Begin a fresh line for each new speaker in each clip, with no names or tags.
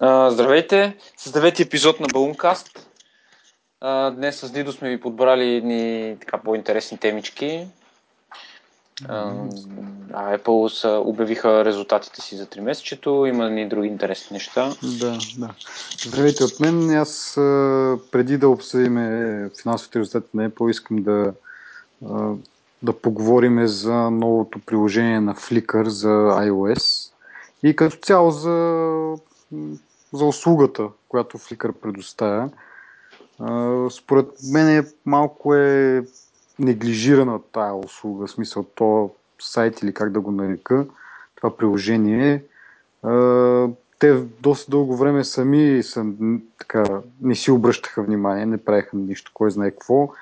А, здравейте! С девети епизод на Балункаст. А, днес с Дидо сме ви подбрали едни така по-интересни темички. А, Apple са, обявиха резултатите си за 3 месечето. Има и други интересни неща.
Да, да. Здравейте от мен. Аз преди да обсъдим финансовите резултати на Apple, искам да, да поговорим за новото приложение на Flickr за iOS и като цяло за за услугата, която Flickr предоставя. Според мен е малко е неглижирана тая услуга, в смисъл то сайт или как да го нарека, това приложение. Те доста дълго време сами са, така, не си обръщаха внимание, не правиха нищо, кой знае какво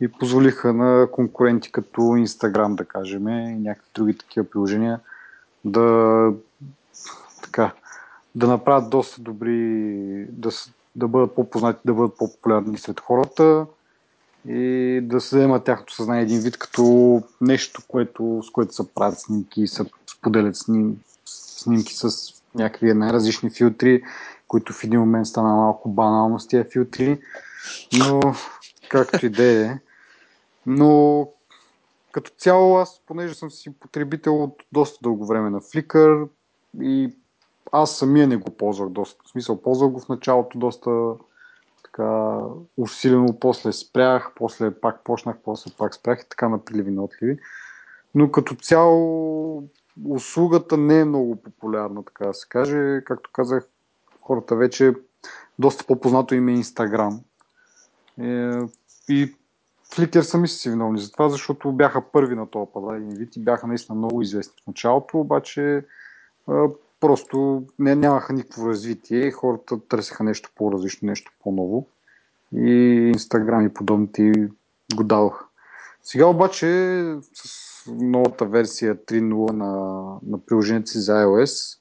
и позволиха на конкуренти като Instagram, да кажем, и някакви други такива приложения да така, да направят доста добри, да, да бъдат по-познати, да бъдат по-популярни сред хората и да се вземат тяхното съзнание един вид като нещо, което, с което се правят снимки се споделят сним, снимки с някакви най-различни филтри, които в един момент стана малко банално с тия филтри, но както и да е. Но като цяло аз, понеже съм си потребител от доста дълго време на Flickr и аз самия не го ползвах доста. В смисъл, ползвах го в началото доста така усилено, после спрях, после пак почнах, после пак спрях и така на приливи на отливи. Но като цяло услугата не е много популярна, така да се каже. Както казах, хората вече доста по-познато им е Инстаграм. Е, и Flickr сами са си виновни за това, защото бяха първи на този пазар и бяха наистина много известни в началото, обаче просто не, нямаха никакво развитие хората търсеха нещо по-различно, нещо по-ново. И Инстаграм и подобните го даваха. Сега обаче с новата версия 3.0 на, на приложението си за iOS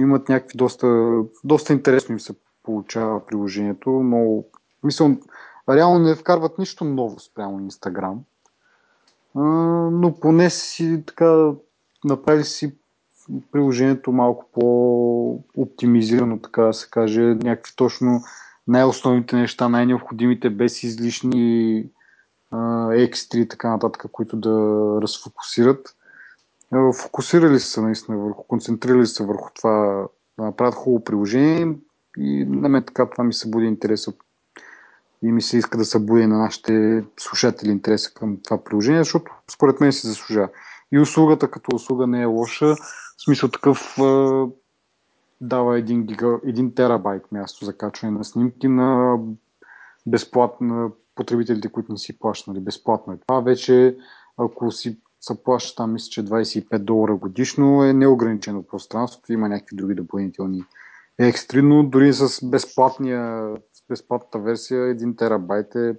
имат някакви доста, доста интересно им се получава приложението, но мисля, реално не вкарват нищо ново спрямо Инстаграм, но поне си така направили си приложението малко по-оптимизирано, така да се каже, някакви точно най-основните неща, най-необходимите, без излишни екстри и така нататък, които да разфокусират. Фокусирали са наистина върху, концентрирали се върху това да направят хубаво приложение и на мен така това ми събуди интереса и ми се иска да събуди на нашите слушатели интереса към това приложение, защото според мен се заслужава. И услугата като услуга не е лоша. В смисъл такъв дава 1, гига, 1 терабайт място за качване на снимки на безплатно потребителите, които не си плащат. Нали, безплатно е това. Вече ако си се плаща там, мисля, че 25 долара годишно е неограничено пространството. Има някакви други допълнителни екстри, но дори с, безплатния, с безплатната версия 1 терабайт е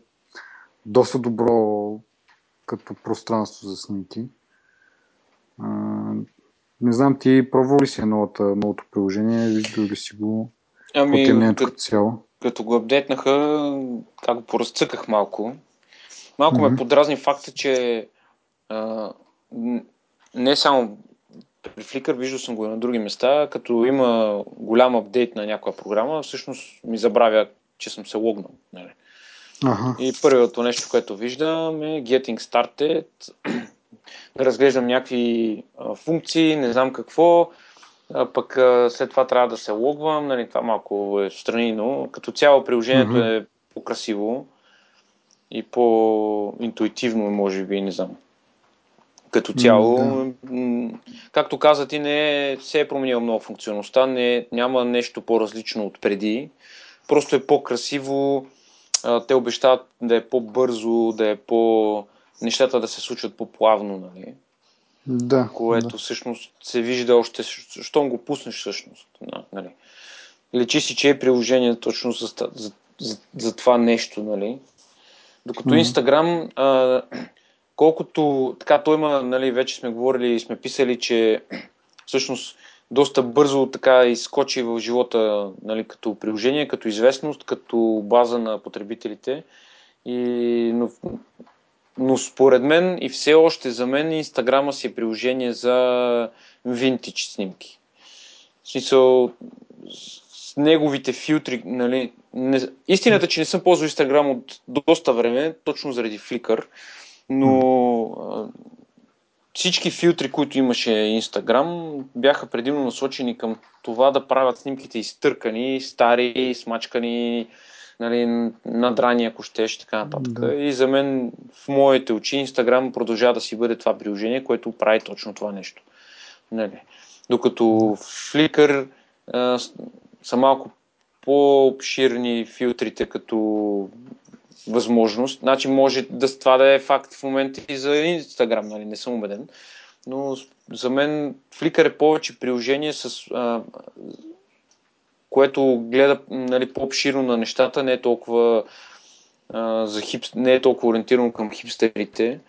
доста добро като пространство за снимки. Не знам, ти пробвал ли си новата, новото приложение? Виждал ли си го?
Ами, като, цяло? като го апдейтнаха, как го поразцъках малко. Малко mm-hmm. ме подразни факта, че а, не само при Flickr, виждал съм го и на други места, като има голям апдейт на някоя програма, всъщност ми забравя, че съм се логнал. Нали? Ага. И първото нещо, което виждам е Getting Started да разглеждам някакви а, функции, не знам какво, а, пък а, след това трябва да се логвам, нали, това малко е страни, но като цяло приложението mm-hmm. е по-красиво и по-интуитивно, може би, не знам. Като цяло, mm-hmm. както каза ти, не се е променила много функционалността, не, няма нещо по-различно от преди, просто е по-красиво, те обещават да е по-бързо, да е по- нещата да се случват по-плавно, нали?
Да.
Което
да.
всъщност се вижда още, щом го пуснеш всъщност. Нали? Лечи си, че е приложение точно за, за, за, за това нещо, нали? Докато mm-hmm. Инстаграм, колкото така той има, нали, вече сме говорили и сме писали, че всъщност доста бързо така изкочи в живота нали, като приложение, като известност, като база на потребителите. И, но но според мен и все още за мен Инстаграма си е приложение за винтич снимки. В смисъл, неговите филтри, нали, не, истината, че не съм ползвал Instagram от доста време, точно заради Flickr, но всички филтри, които имаше Instagram, бяха предимно насочени към това да правят снимките изтъркани, стари, смачкани, нали, надрани, ако щеш, така нататък. Да. И за мен, в моите очи, Instagram продължава да си бъде това приложение, което прави точно това нещо. Нали. Докато Flickr а, са малко по-обширни филтрите като възможност. Значи може да, това да е факт в момента и за Instagram, нали? не съм убеден. Но за мен Flickr е повече приложение, с, а, което гледа нали, по-обширно на нещата, не е толкова а, за хип, не е толкова ориентирано към хипстерите.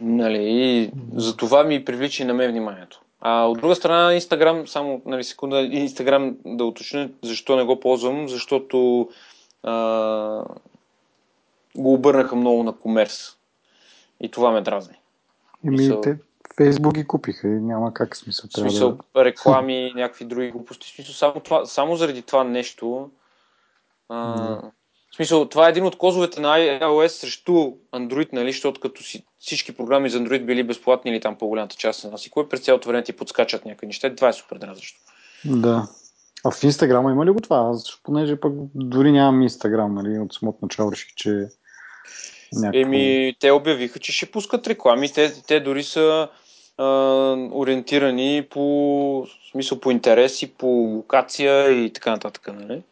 нали, и за това ми привлича и на мен вниманието. А от друга страна, Инстаграм, само нали, секунда, Инстаграм да уточня защо не го ползвам, защото а, го обърнаха много на комерс. И това ме дразни.
Еми, Мисъл... те Фейсбук ги купиха и няма как смисъл.
Трябва смисъл, да... реклами, някакви други глупости. Смисъл, само, това, само заради това нещо. А, mm. В смисъл, това е един от козовете на iOS срещу Android, нали, защото като си, всички програми за Android били безплатни или там по-голямата част на нас и кой през цялото време ти подскачат някакви неща, това е супер дразнещо.
Да. А в Инстаграма има ли го това? Аз, понеже пък дори нямам Инстаграм, нали, от самото начало реших, че
Някакво... Еми, те обявиха, че ще пускат реклами. Те, те дори са а, ориентирани по смисъл по интереси, по локация и така нататък. Нали?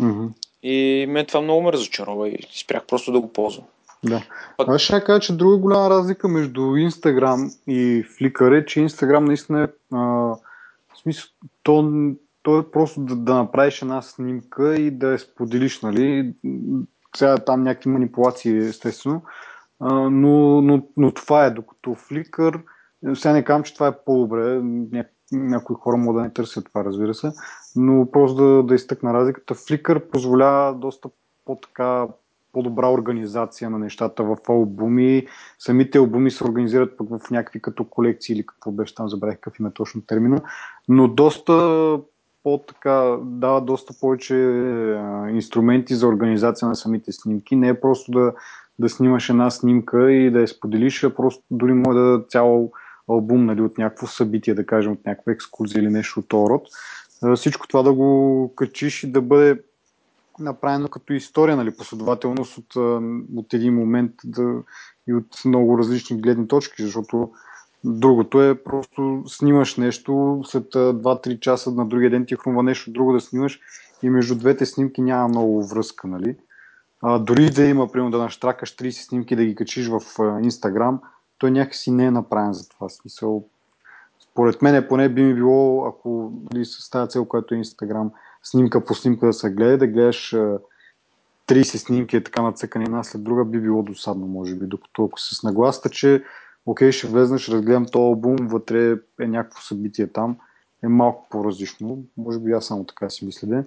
Mm-hmm.
И мен това много ме разочарова и спрях просто да го ползвам.
Да. Пък... Аз ще кажа, че друга голяма разлика между Instagram и Flickr е, че Instagram наистина е а, в смисъл, то, то е просто да, да направиш една снимка и да я споделиш, нали? Сега там някакви манипулации, естествено, а, но, но, но това е, докато Flickr, сега не казвам, че това е по-добре, ня, някои хора могат да не търсят това, разбира се, но просто да, да изтъкна разликата. Flickr позволява доста по-така по-добра организация на нещата в албуми. Самите албуми се организират пък в някакви като колекции или какво беше там, забравих какъв има точно термина, но доста по-така, дава доста повече инструменти за организация на самите снимки. Не е просто да, да снимаш една снимка и да я споделиш, а просто дори може да цял албум нали, от някакво събитие, да кажем, от някаква екскурзия или нещо от този род. Всичко това да го качиш и да бъде направено като история, нали, последователност от, от един момент да, и от много различни гледни точки, защото Другото е просто снимаш нещо, след 2-3 часа на другия ден ти хрумва нещо друго да снимаш и между двете снимки няма много връзка, нали? А, дори да има, примерно, да наштракаш 30 снимки да ги качиш в Инстаграм, той някакси не е направен за това смисъл. Според мен поне би ми било, ако нали, с тази цел, която е Инстаграм, снимка по снимка да се гледа, да гледаш 30 снимки е така нацъкани една след друга, би било досадно, може би, докато ако се с нагласта, че окей, ще влезна, ще разгледам този албум, вътре е някакво събитие там, е малко по-различно. Може би аз само така си мисля,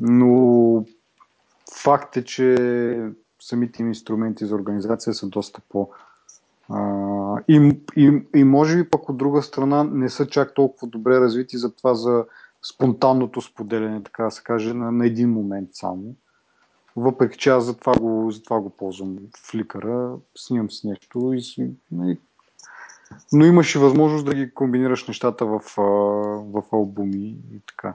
но факт е, че самите им инструменти за организация са доста по- и, и, и може би пък от друга страна не са чак толкова добре развити за това за спонтанното споделяне, така да се каже, на, на един момент само. Въпреки че аз затова го, затова го ползвам фликъра, снимам с нещо и си, нали, но имаш и възможност да ги комбинираш нещата в, в албуми и така.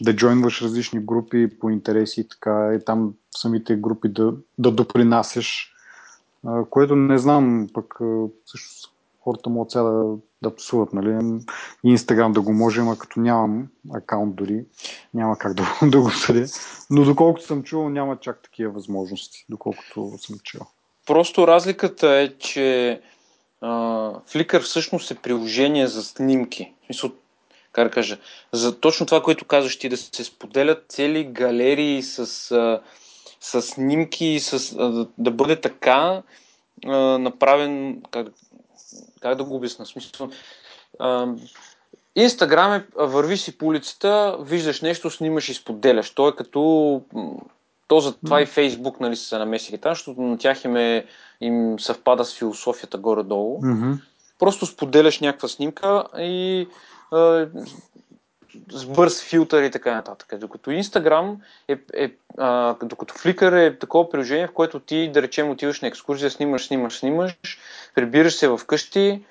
Да джойнваш различни групи по интереси и така, и там самите групи да, да допринасяш, което не знам, пък също хората могат сега да, да псуват, нали? Инстаграм да го може, ама като нямам акаунт дори, няма как да, да го съдя. Но доколкото съм чувал, няма чак такива възможности, доколкото съм чул.
Просто разликата е, че Flickr всъщност е приложение за снимки. Мисъл, как да кажа, за точно това, което казваш ти, да се споделят цели галерии с, а, с снимки, с, а, да бъде така а, направен, как, как да го обясна, смисъл, Инстаграм е, върви си по улицата, виждаш нещо, снимаш и споделяш. То е като... То за това и Фейсбук нали, се намесили там, защото на тях им, е, им съвпада с философията горе-долу.
Mm-hmm.
Просто споделяш някаква снимка и а, с бърз филтър и така нататък. Докато Instagram е, е а, докато Flickr е такова приложение, в което ти, да речем, отиваш на екскурзия, снимаш, снимаш, снимаш, прибираш се вкъщи,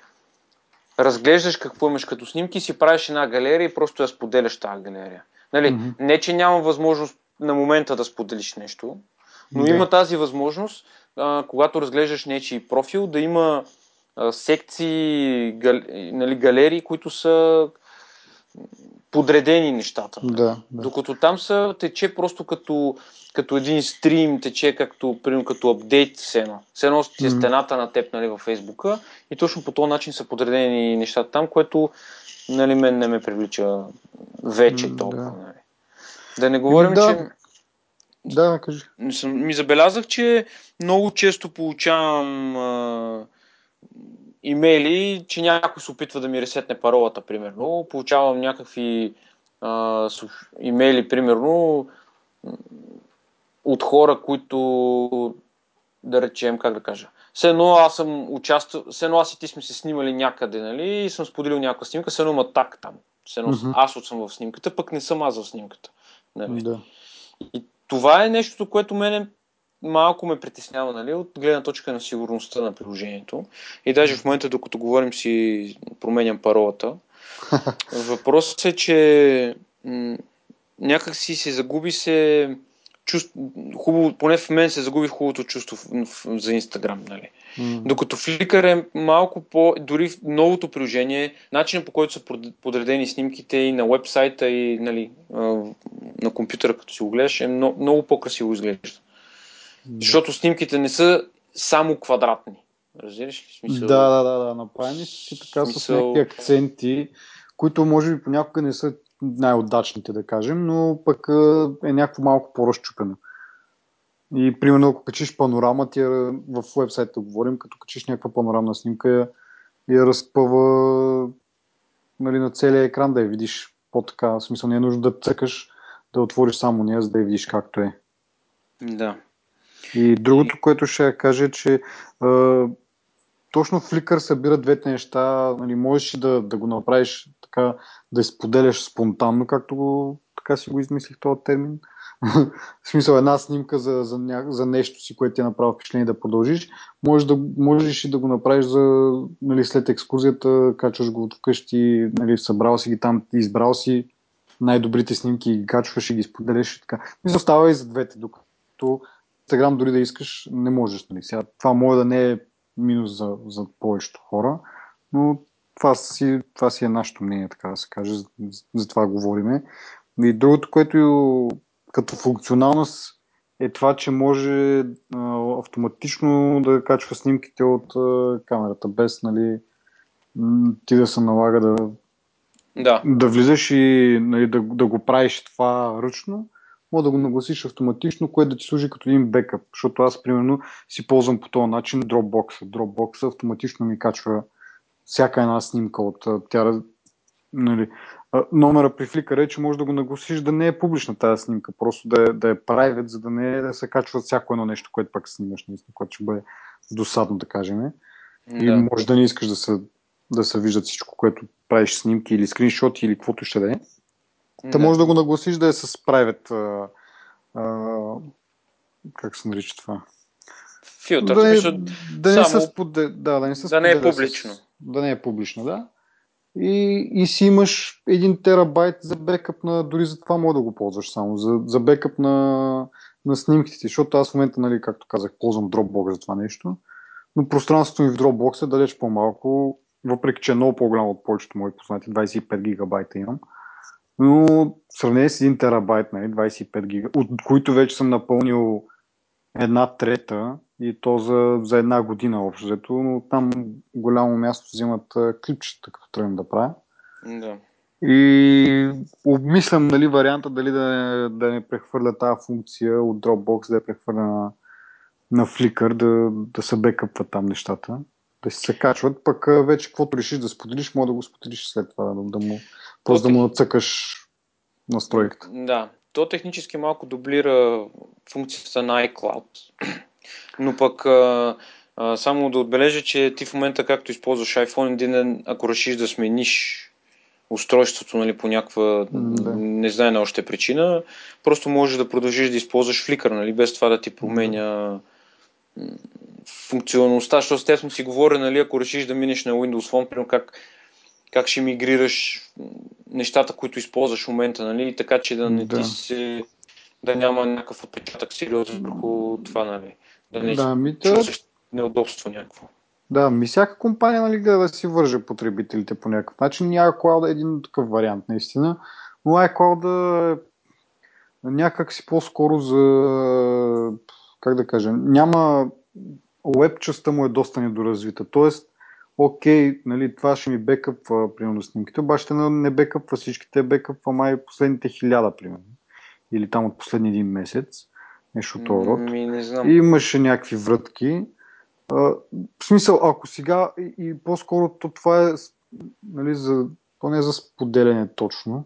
разглеждаш какво имаш като снимки, си правиш една галерия и просто я споделяш тази галерия. Нали? Mm-hmm. Не, че няма възможност на момента да споделиш нещо, но yeah. има тази възможност, а, когато разглеждаш нечи профил, да има а, секции, гал, нали, галерии, които са подредени нещата.
Да, да.
Докато там са тече просто като, като един стрим, тече както, примерно, като апдейт с едно. С едно ти е стената на теб нали, във Фейсбука и точно по този начин са подредени нещата там, което нали, мен не ме привлича вече толкова. Да. Нали. Да не говорим,
да.
че...
Да, кажи.
Ми забелязах, че много често получавам а, имейли, че някой се опитва да ми ресетне паролата, примерно. Получавам някакви а, имейли, примерно, от хора, които, да речем, как да кажа, все едно аз съм участвал, все едно аз и ти сме се снимали някъде, нали, и съм споделил някаква снимка, все едно има так там. Все едно mm-hmm. аз от съм в снимката, пък не съм аз в снимката. Нали.
Да.
И това е нещо, което мене малко ме притеснява, нали, от гледна точка на сигурността на приложението. И даже в момента, докато говорим, си променям паролата. Въпросът е, че м- някак си се загуби се чувство, хубаво, поне в мен се загуби хубавото чувство в, в, за Инстаграм, нали. Mm. Докато Flickr е малко по, дори в новото приложение, начинът по който са подредени снимките и на вебсайта и нали, на компютъра, като си го гледаш, е много, много по-красиво изглежда. Защото снимките не са само квадратни. Разбираш ли?
Смисъл... Да, да, да, да. Направени си така смисъл... с някакви акценти, които може би понякога не са най-удачните, да кажем, но пък е някакво малко по-разчупено. И примерно, ако качиш панорама, ти в вебсайта говорим, като качиш някаква панорамна снимка, я, я разпъва нали, на целия екран да я видиш по-така. В смисъл не е нужно да цъкаш, да отвориш само нея, за да я видиш както е.
Да.
И другото, което ще кажа, е, че а, точно Flickr събира двете неща. Нали, можеш да, да го направиш така, да изподеляш спонтанно, както го, така си го измислих този термин. в смисъл една снимка за, за, ня... за нещо си, което ти е направил впечатление да продължиш. Можеш, да, можеш и да го направиш за, нали, след екскурзията, качваш го от вкъщи, нали, събрал си ги там, избрал си най-добрите снимки, ги качваш и ги споделяш и така. Мисля, става и за двете, докато Инстаграм дори да искаш, не можеш. Нали? Сега, това може да не е минус за, за повечето хора, но това си, това си е нашето мнение, така да се каже, за, за това говориме. И другото, което като функционалност е това, че може а, автоматично да качва снимките от а, камерата, без нали, ти да се налага да,
да.
да влизаш и нали, да, да го правиш това ръчно, може да го нагласиш автоматично, което да ти служи като един бекъп. Защото аз, примерно, си ползвам по този начин Dropbox. Dropbox автоматично ми качва всяка една снимка от тя. Нали, номера при Flickr е, че можеш да го нагласиш да не е публична тази снимка, просто да е, да е private, за да не е да се качва всяко едно нещо, което пак снимаш, наистина, което ще бъде досадно, да кажем. Да. И може да не искаш да се, да се виждат всичко, което правиш снимки или скриншоти или каквото ще да е. Та може да го нагласиш да е с private. А, а, как се нарича това?
Филтър.
Да,
не,
да, не само... с поде... да, да не, с
да не е публично. С...
Да не е публично, да. И, и си имаш един терабайт за бекъп на... Дори за това мога да го ползваш само. За, за бекъп на, на снимките. Защото аз в момента, нали, както казах, ползвам Dropbox за това нещо. Но пространството ми в Dropbox е далеч по-малко, въпреки че е много по-голямо от повечето мои познати. 25 гигабайта имам но в сравнение с 1 терабайт, нали, 25 гига, от които вече съм напълнил една трета и то за, за една година общо взето, но там голямо място взимат клипчета, като тръгнем да правя.
Да.
И обмислям нали, варианта дали да, да не прехвърля тази функция от Dropbox, да я прехвърля на, на Flickr, да, да се бекъпват там нещата, да си се качват, пък вече каквото решиш да споделиш, може да го споделиш след това, да, да му Просто да му нацъкаш настройката.
Да, то технически малко дублира функцията на iCloud. Но пък а, а, само да отбележа, че ти в момента, както използваш iPhone, един ден, ако решиш да смениш устройството нали, по някаква да. не знае на още причина, просто можеш да продължиш да използваш Flickr, нали, без това да ти променя функционалността, защото сме си говорили, нали, ако решиш да минеш на Windows Phone, как, как ще мигрираш нещата, които използваш в момента, нали, така че да не да. ти се да няма някакъв отпечатък сериозен върху това, нали. Да не да, ми чувстваш неудобство някакво.
Да, ми всяка компания нали, гледа да си върже потребителите по някакъв начин. iCloud е един такъв вариант, наистина. Но iCloud е някак си по-скоро за, как да кажа, няма, веб частта му е доста недоразвита. Тоест, окей, нали, това ще ми бекъпва, примерно, снимките, обаче не бекъпва всичките, бекъпва май последните хиляда, примерно. Или там от последния един месец. Нещо от род.
Ми, не знам.
И имаше някакви врътки. А, в смисъл, ако сега и, и по-скоро то това е нали, за, поне за споделяне точно,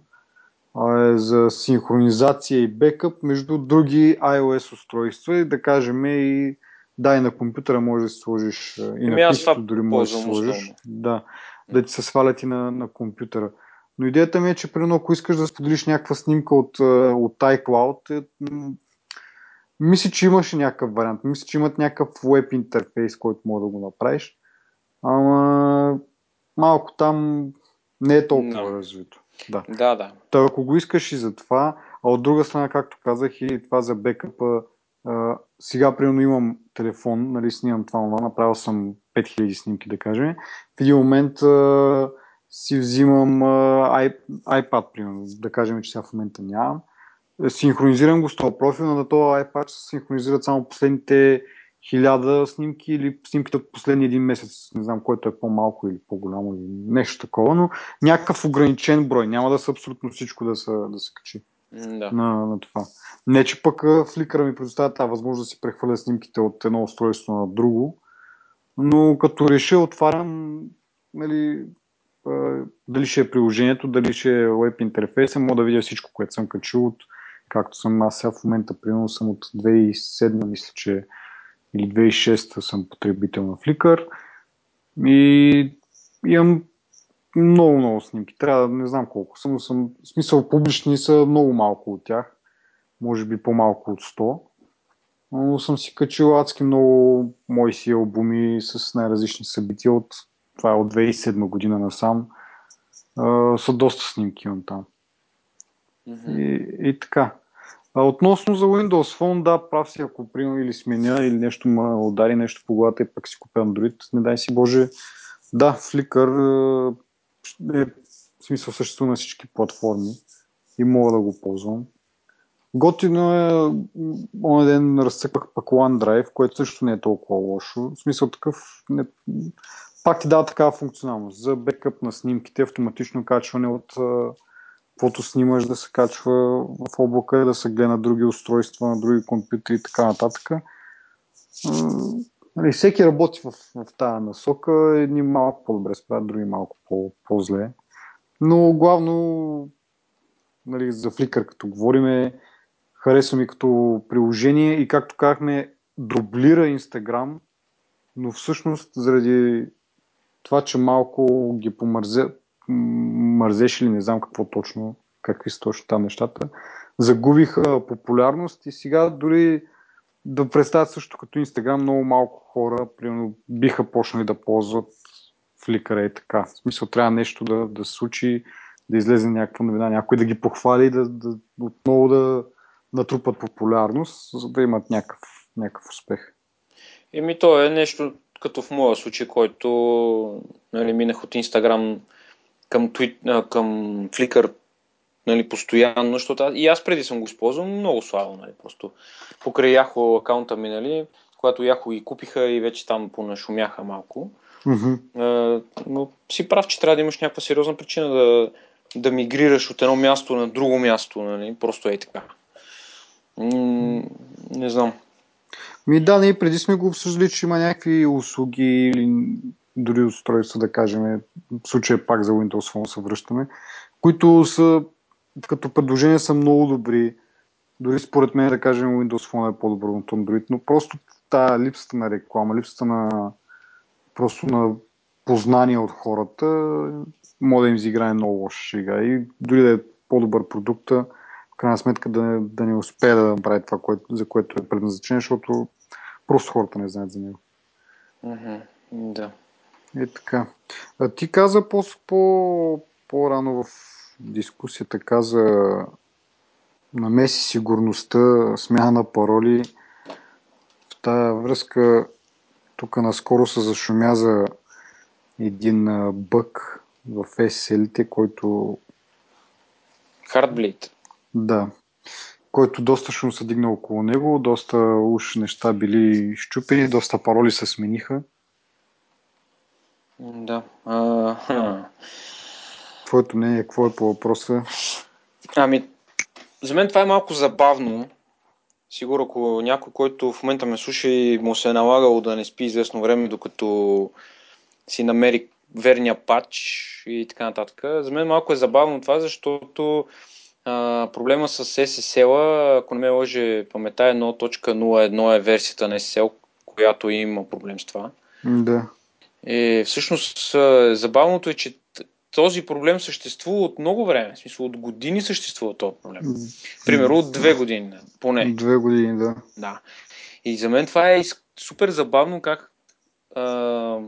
а е за синхронизация и бекъп между други iOS устройства и да кажем и да, и на компютъра може да сложиш и на ами писато дори може да сложиш. Да, да ти се свалят и на, на компютъра. Но идеята ми е, че примерно ако искаш да споделиш някаква снимка от, от iCloud, е, мисля, че имаше някакъв вариант. Мисля, че имат някакъв веб интерфейс, който може да го направиш. Ама малко там не е толкова no. развито. Да,
да. да.
Та, ако го искаш и за това, а от друга страна, както казах и това за бекъпа, сега примерно имам телефон, нали, снимам това, това, направил съм 5000 снимки, да кажем. В един момент а, си взимам а, iPad, примерно, да кажем, че сега в момента нямам синхронизирам го с този профил, на този iPad се синхронизират само последните хиляда снимки или снимките от последния един месец, не знам, който е по-малко или по-голямо или нещо такова, но някакъв ограничен брой. Няма да са абсолютно всичко да се, да се качи
да.
на, на това. Не, че пък Flickr ми предоставя тази възможност да си прехвърля снимките от едно устройство на друго, но като реша, отварям нали, дали ще е приложението, дали ще е веб интерфейса, мога да видя всичко, което съм качил от както съм аз сега в момента, примерно съм от 2007, мисля, че или 2006 съм потребител на Flickr и имам много, много снимки. Трябва да не знам колко съм, но съм, в смисъл публични са много малко от тях, може би по-малко от 100, но съм си качил адски много мои си албуми с най-различни събития от това е от 2007 година насам. Uh, са доста снимки имам там. И, и така. А относно за Windows Phone, да, прав си, ако приема или сменя, или нещо ме удари нещо по главата и пък си купя Android, не дай си Боже. Да, Flickr е, в смисъл съществува на всички платформи и мога да го ползвам. Готино е, оня ден разцъквах пък OneDrive, което също не е толкова лошо. В смисъл такъв, не, пак ти дава такава функционалност за бекъп на снимките, автоматично качване от каквото снимаш да се качва в облака, да се гледа на други устройства, на други компютри и така нататък. Нали, всеки работи в, в тази насока, едни малко по-добре справят, други малко по, по-зле. Но главно нали, за Flickr, като говорим, харесва ми като приложение и както казахме, дублира Instagram, но всъщност заради това, че малко ги помързе, мързеше или не знам какво точно, какви са точно там нещата, загубиха популярност и сега дори да представят също като Инстаграм много малко хора, примерно, биха почнали да ползват Flickr и така. В смисъл трябва нещо да, да се случи, да излезе някаква новина, някой да ги похвали, да, да отново да натрупат популярност, за да имат някакъв, някакъв успех.
Еми то е нещо като в моя случай, който нали, минах от Инстаграм към, твит, към Flickr нали, постоянно, защото и аз преди съм го използвал много слабо, нали, просто покрай Яхо акаунта ми, нали, когато Яхо и купиха и вече там понашумяха малко.
Mm-hmm.
А, но си прав, че трябва да имаш някаква сериозна причина да, да мигрираш от едно място на друго място, нали, просто е така. М- не знам.
Ми да, ние преди сме го обсъждали, че има някакви услуги или дори устройства, да кажем, в случая пак за Windows Phone се връщаме, които са като предложения са много добри. Дори според мен да кажем Windows Phone е по-добър от Android, но просто тази липсата на реклама, липсата на просто на познания от хората, може да им изиграе много лоша шега. И дори да е по-добър продукт, в крайна сметка да не, да не успее да направи това, което, за което е предназначен, защото просто хората не знаят за него.
Mm-hmm. Да.
Е така. А ти каза по, по, по-рано в дискусията, каза намеси сигурността, смяна на пароли. В тази връзка тук наскоро се зашумя за един бък в SSL-те, който...
Heartbleed.
Да. Който доста шум се дигна около него, доста уж неща били щупени, доста пароли се смениха.
Да. А,
Твоето мнение, какво е по въпроса?
Ами, за мен това е малко забавно. Сигурно, ако някой, който в момента ме слуша и му се е налагало да не спи известно време, докато си намери верния пач и така нататък. За мен малко е забавно това, защото а, проблема с SSL, ако не ме лъже памета, 1.01 е версията на SSL, която има проблем с това.
Да.
И всъщност забавното е, че този проблем съществува от много време. В смисъл, от години съществува този проблем. Примерно от две години, поне.
Две години, да.
Да. И за мен това е супер забавно как а,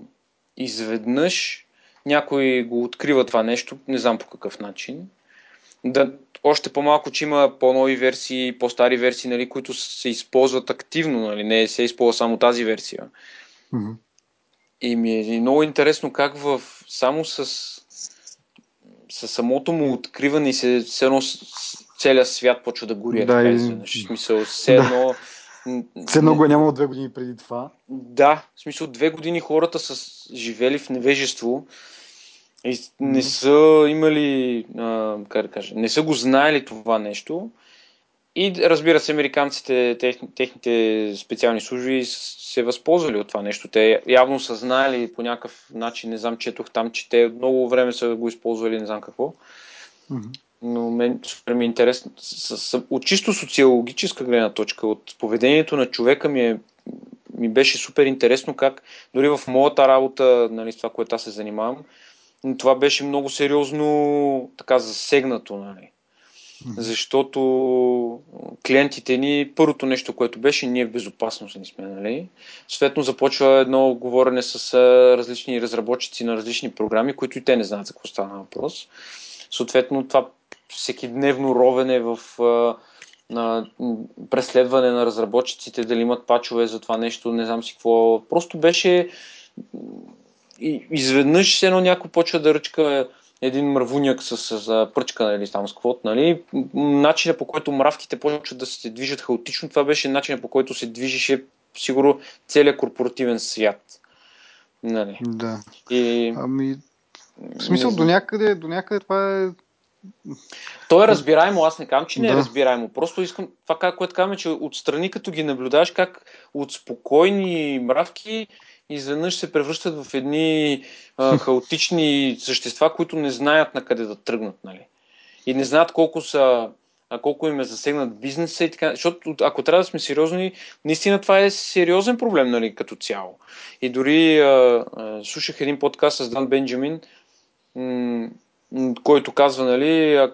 изведнъж някой го открива това нещо, не знам по какъв начин. Да, още по-малко, че има по-нови версии, по-стари версии, нали, които се използват активно, нали, не се използва само тази версия.
Mm-hmm.
И ми е много интересно как в, само с, с самото му откриване и се, все едно целият свят почва да гори. Да, и... В смисъл, все едно...
Все едно го е нямало две години преди това.
Да, в смисъл две години хората са живели в невежество и не са имали, а, как да кажа, не са го знаели това нещо. И разбира се, американците, тех, техните специални служби се възползвали от това нещо. Те явно са знаели по някакъв начин, не знам, четох там, че те много време са го използвали, не знам какво.
Mm-hmm.
Но мен супер ми е интересно. С, с, от чисто социологическа гледна точка, от поведението на човека ми, е, ми беше супер интересно как дори в моята работа, нали, с това, което аз се занимавам, това беше много сериозно така засегнато. Нали. Защото клиентите ни, първото нещо, което беше, ние в безопасност не сме, нали? Съответно започва едно говорене с различни разработчици на различни програми, които и те не знаят за какво стана въпрос. Съответно това всеки дневно ровене в на преследване на разработчиците, дали имат пачове за това нещо, не знам си какво. Просто беше и изведнъж едно някой почва да ръчка един мървуняк с, с, с пръчка нали, там с квот, нали, начинът по който мравките почват да се движат хаотично, това беше начинът по който се движеше сигурно целият корпоративен свят. Нали.
Да.
И...
Ами, в смисъл, до някъде, до някъде това е
то е разбираемо, аз не казвам, че не е да. разбираемо. Просто искам, това което казвам, че отстрани като ги наблюдаваш как от спокойни мравки изведнъж се превръщат в едни а, хаотични същества, които не знаят на къде да тръгнат. Нали? И не знаят колко са а колко им е засегнат бизнеса и така. Защото ако трябва да сме сериозни, наистина това е сериозен проблем нали, като цяло. И дори а, а, слушах един подкаст с Дан Бенджамин, м- който казва, нали,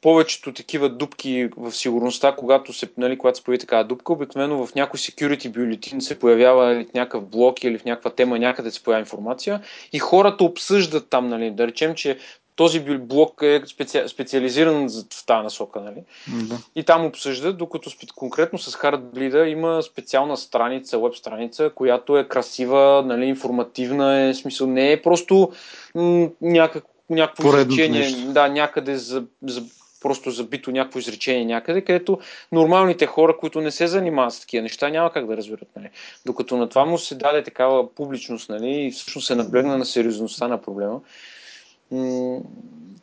повечето такива дупки в сигурността, когато се, нали, когато се появи такава дупка, обикновено в някой security бюлетин се появява или в някакъв блок или в някаква тема някъде се появява информация и хората обсъждат там, нали, да речем, че този блок е специ... специализиран в тази насока, нали?
Да.
И там обсъждат, докато спе... конкретно с Heartbleed има специална страница, веб страница, която е красива, нали, информативна, е, смисъл не е просто м- някак... някакво изречение, да, някъде за, за просто забито някакво изречение някъде, където нормалните хора, които не се занимават с такива неща, няма как да разберат. Нали. Докато на това му се даде такава публичност нали, и всъщност се наблегна на сериозността на проблема.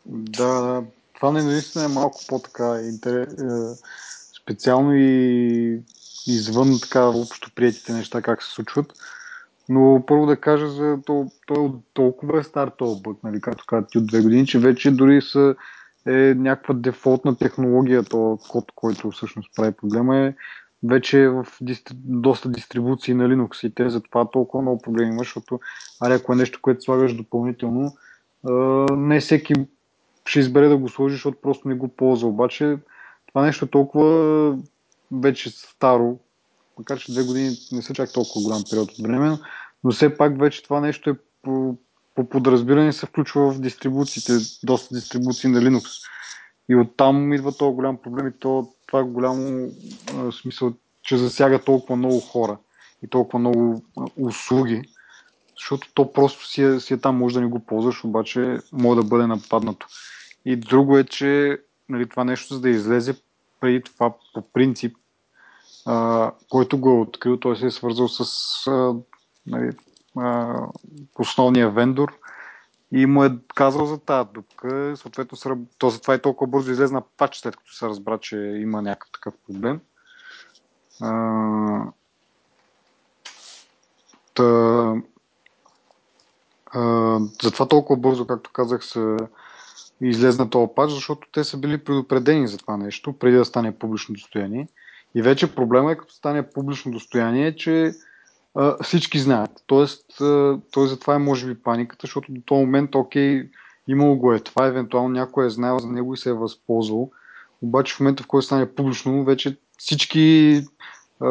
Да, да. Това не наистина е малко по-така интерес, специално и извън така общо приятите неща, как се случват. Но първо да кажа за то, то, толкова е стар този бък, нали, както казват ти от две години, че вече дори са е някаква дефолтна технология, то код, който всъщност прави проблема е вече в дистри... доста дистрибуции на Linux и те затова толкова много проблеми има, защото аре, ако е нещо, което слагаш допълнително, не всеки ще избере да го сложи, защото просто не го ползва. Обаче това нещо е толкова вече старо, макар че две години не са чак толкова голям период от време, но все пак вече това нещо е по, по подразбиране се включва в дистрибуциите, доста дистрибуции на Linux. И оттам идва този голям проблем и то, това е голямо а, смисъл, че засяга толкова много хора и толкова много услуги, защото то просто си е, си е там, може да не го ползваш, обаче може да бъде нападнато. И друго е, че нали, това нещо, за да излезе преди това по принцип, а, който го е открил, той се е свързал с а, нали, основния вендор и му е казал за тази дупка. Съответно, то затова е толкова бързо излезна пач, след като се разбра, че има някакъв такъв проблем. Та, затова толкова бързо, както казах, се излезна този пач, защото те са били предупредени за това нещо, преди да стане публично достояние. И вече проблема е, като стане публично достояние, че всички знаят. Тоест, той затова е може би паниката, защото до този момент, окей, имало го е това, евентуално някой е знаел за него и се е възползвал. Обаче в момента, в който стане публично, вече всички а,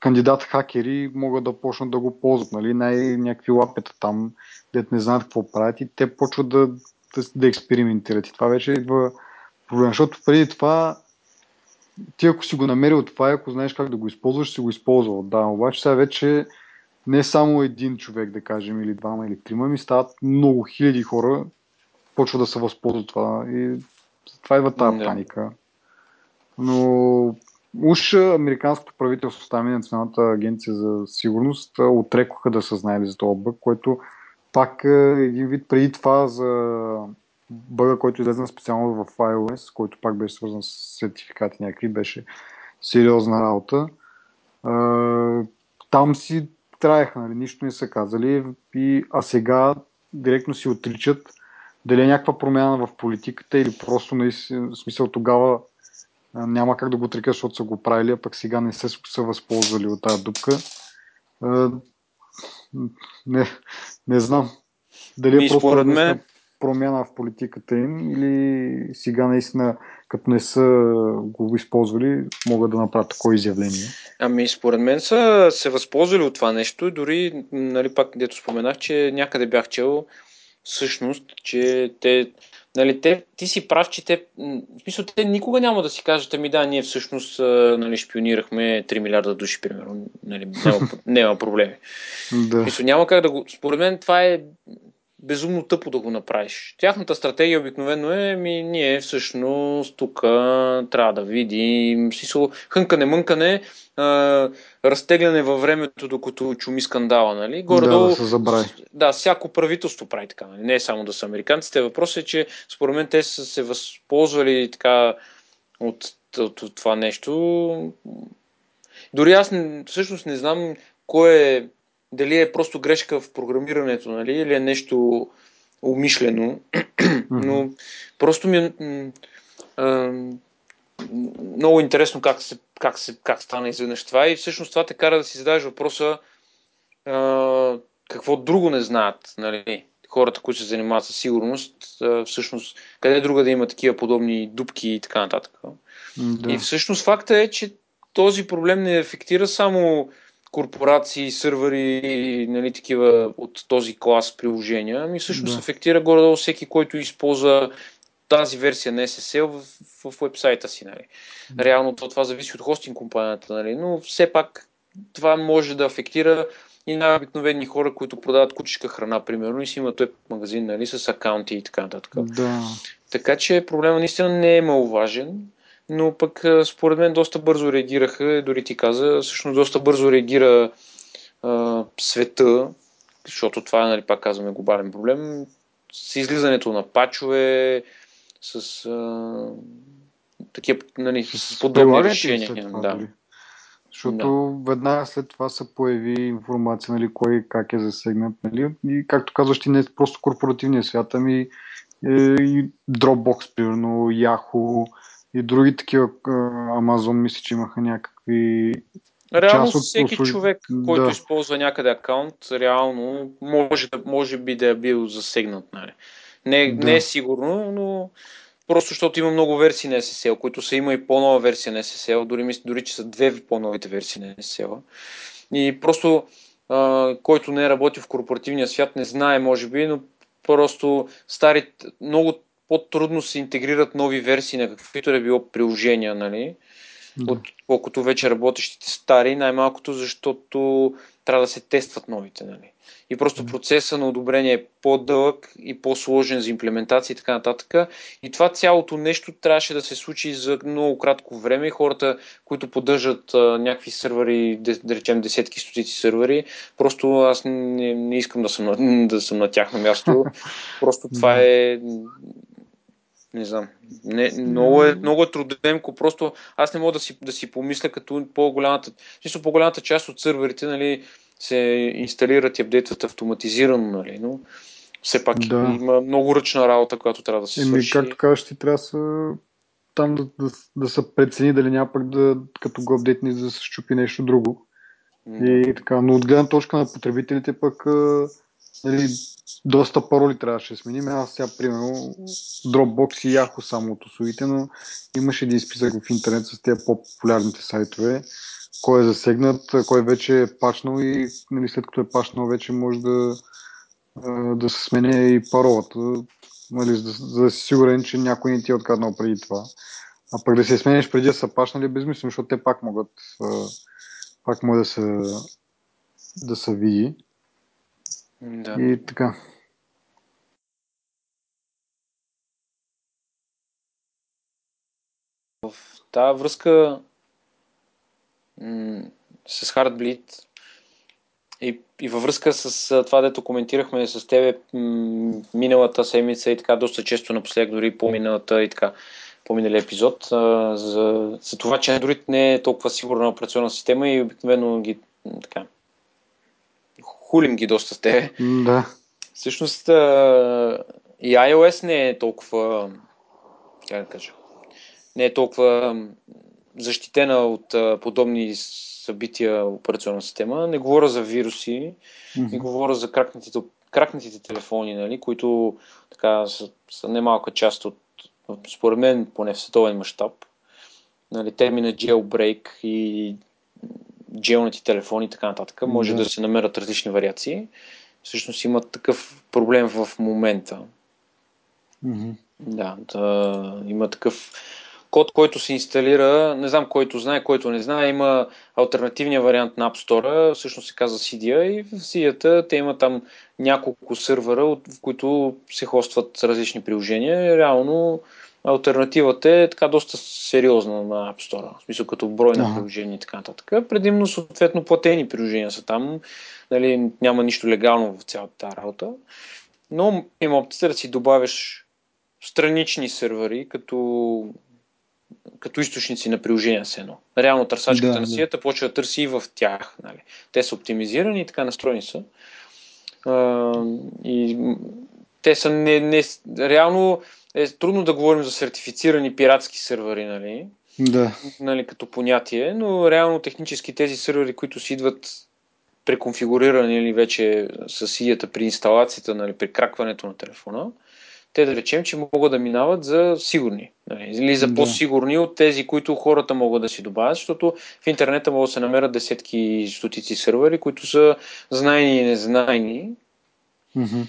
кандидат хакери могат да почнат да го ползват. Нали? Най-някакви лапета там, дет не знаят какво правят и те почват да, да, да експериментират. И това вече идва проблем. Защото преди това ти ако си го намерил това, ако знаеш как да го използваш, си го използвал. Да, обаче сега вече не само един човек, да кажем, или двама, или трима, ми стават много хиляди хора, почва да се възползват това и това идва тази паника. Но уж американското правителство, там и Националната агенция за сигурност отрекоха да са знаели за този бък, който пак е един вид преди това за бъга, който излезе специално в iOS, който пак беше свързан с сертификати някакви, беше сериозна работа. Там си траеха, нали, нищо не са казали, и, а сега директно си отричат дали е някаква промяна в политиката или просто наистина, смисъл тогава няма как да го отрека, защото са го правили, а пък сега не се са възползвали от тази дупка. Не, не знам. Дали е просто мен промяна в политиката им или сега наистина, като не са го използвали, могат да направят такова изявление?
Ами, според мен са се възползвали от това нещо и дори, нали, пак, дето споменах, че някъде бях чел всъщност, че те, нали, те, ти си прав, че те, в смисъл, те никога няма да си кажат, ами да, ние всъщност нали, шпионирахме 3 милиарда души, примерно, нали, няма, няма проблеми. Да. Смисъл, няма как да го, според мен това е безумно тъпо да го направиш. Тяхната стратегия обикновено е, ми ние всъщност тук трябва да видим, смисъл, хънкане-мънкане, а, разтегляне във времето, докато чуми скандала, нали?
Горе-долу, да, да се забрави.
Да, всяко правителство прави така, нали? Не е само да са американците. Въпросът е, че според мен те са се възползвали така от, от, от това нещо. Дори аз всъщност не знам кой е дали е просто грешка в програмирането, нали, или е нещо умишлено, но просто ми е а, много интересно как, се, как, се, как стана изведнъж това и всъщност това те кара да си зададеш въпроса а, какво друго не знаят, нали, хората, които се занимават с сигурност, всъщност къде друга да има такива подобни дупки и така нататък. Да. И всъщност факта е, че този проблем не ефектира само корпорации, сървъри, нали, такива от този клас приложения, ами всъщност да. афектира горе-долу всеки, който използва тази версия на SSL в, в, в вебсайта си. Нали. Реално това, това зависи от хостинг компанията, нали, но все пак това може да афектира и най-обикновени хора, които продават кучешка храна, примерно, и си имат веб магазин нали, с акаунти и така нататък.
Да.
Така че проблема наистина не е маловажен но пък според мен доста бързо реагираха, дори ти каза, всъщност доста бързо реагира а, света, защото това е, нали, пак казваме, глобален проблем, с излизането на пачове, с а, такива, нали, с подобни решения. Това, да. Дори.
Защото да. веднага след това се появи информация, нали, кой как е засегнат. Нали? И както казваш, ти не е просто корпоративния свят, ами е, и Dropbox, примерно, Yahoo, и други такива Amazon мисля, че имаха някакви
Реално всеки услуги... човек, който да. използва някъде акаунт, реално може, да, може би да е бил засегнат. Нали. Не, да. не е сигурно, но просто защото има много версии на SSL, които са има и по-нова версия на SSL, дори, мисля, дори че са две по-новите версии на SSL. И просто а, който не е работил в корпоративния свят, не знае, може би, но просто стари, много по-трудно се интегрират нови версии на каквито е било приложения, нали? Да. Отколкото вече работещите стари, най-малкото защото трябва да се тестват новите. Нали? И просто процеса на одобрение е по-дълъг и по-сложен за имплементация и така нататък. И това цялото нещо трябваше да се случи за много кратко време. Хората, които поддържат а, някакви сървъри, да, да речем десетки, стотици сървъри, просто аз не, не искам да съм, на, да съм на тяхно място. Просто това е не знам. Не, много, е, много е трудемко. Просто аз не мога да си, да си помисля като по-голямата, по-голямата част от сървърите нали, се инсталират и апдейтват автоматизирано, нали, но все пак да. има много ръчна работа, която трябва да се Еми, свърши.
както кажеш, ти трябва да са там да, да, да се прецени дали няма пък да, като го апдейтни, да се щупи нещо друго. Mm. И така, но от гледна точка на потребителите пък нали, доста пароли трябваше да сменим. Аз сега, примерно, Dropbox и Yahoo само от услугите, но имаше един списък в интернет с тези по-популярните сайтове, кой е засегнат, кой вече е пачнал и нали, след като е пачнал вече може да, да се смене и паролата, нали, за, за да си сигурен, че някой не ти е откраднал преди това. А пък да се сменеш преди да са пачнали е безмислено, защото те пак могат пак може да се да се види.
Да.
И така.
В тази връзка м- с Heartbleed и, и във връзка с това, дето коментирахме с тебе м- миналата седмица и така доста често напоследък, дори по-миналата и така по-миналия епизод, а, за, за това, че Android не е толкова сигурна операционна система и обикновено ги така, хулим ги доста с тебе.
Да.
Всъщност а, и iOS не е толкова, как да кажа, не е толкова защитена от а, подобни събития операционна система. Не говоря за вируси, mm-hmm. не говоря за кракнатите, кракнатите телефони, нали, които така са, са немалка част от, според мен, поне в световен мащаб. Нали, термина jailbreak и джелнати телефони и така нататък. Може да. да се намерят различни вариации всъщност има такъв проблем в момента.
Mm-hmm.
Да, да, има такъв код, който се инсталира, не знам който знае, който не знае, има альтернативния вариант на App Store, всъщност се казва CDA и в CDA те има там няколко сървъра, в които се хостват различни приложения. Реално альтернативата е така доста сериозна на App Store, в смисъл като брой на приложения и така нататък. Предимно съответно платени приложения са там, нали, няма нищо легално в цялата тази работа, но има опцията да си добавиш странични сервери, като, като източници на приложения с едно. Реално търсачката да, на сията да. почва да търси и в тях. Нали. Те са оптимизирани и така настроени са. А, и те са не, не, реално е трудно да говорим за сертифицирани пиратски сервери, нали?
Да.
Нали, като понятие, но реално технически тези сервери, които си идват преконфигурирани или вече с идеята при инсталацията, нали, при кракването на телефона, те да речем, че могат да минават за сигурни. Нали, или за по-сигурни от тези, които хората могат да си добавят, защото в интернета могат да се намерят десетки стотици сървъри, които са знайни и незнайни.
Mm-hmm.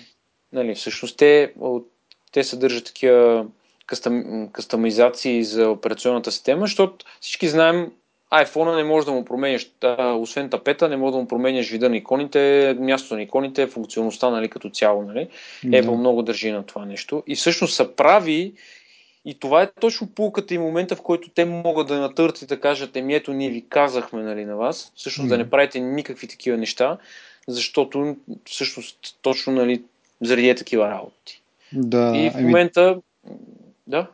Нали, всъщност те от те съдържат такива къстъм, къстъмизации за операционната система, защото всички знаем, iPhone не може да му променяш, освен тапета, не може да му променяш вида на иконите, мястото на иконите, функционалността нали, като цяло. Нали. Да. Apple много държи на това нещо. И всъщност са прави и това е точно пулката и момента, в който те могат да натъртят и да кажат, еми ето ние ви казахме нали, на вас, всъщност mm. да не правите никакви такива неща, защото всъщност точно нали, заради е такива работи.
Да,
и в момента... Да.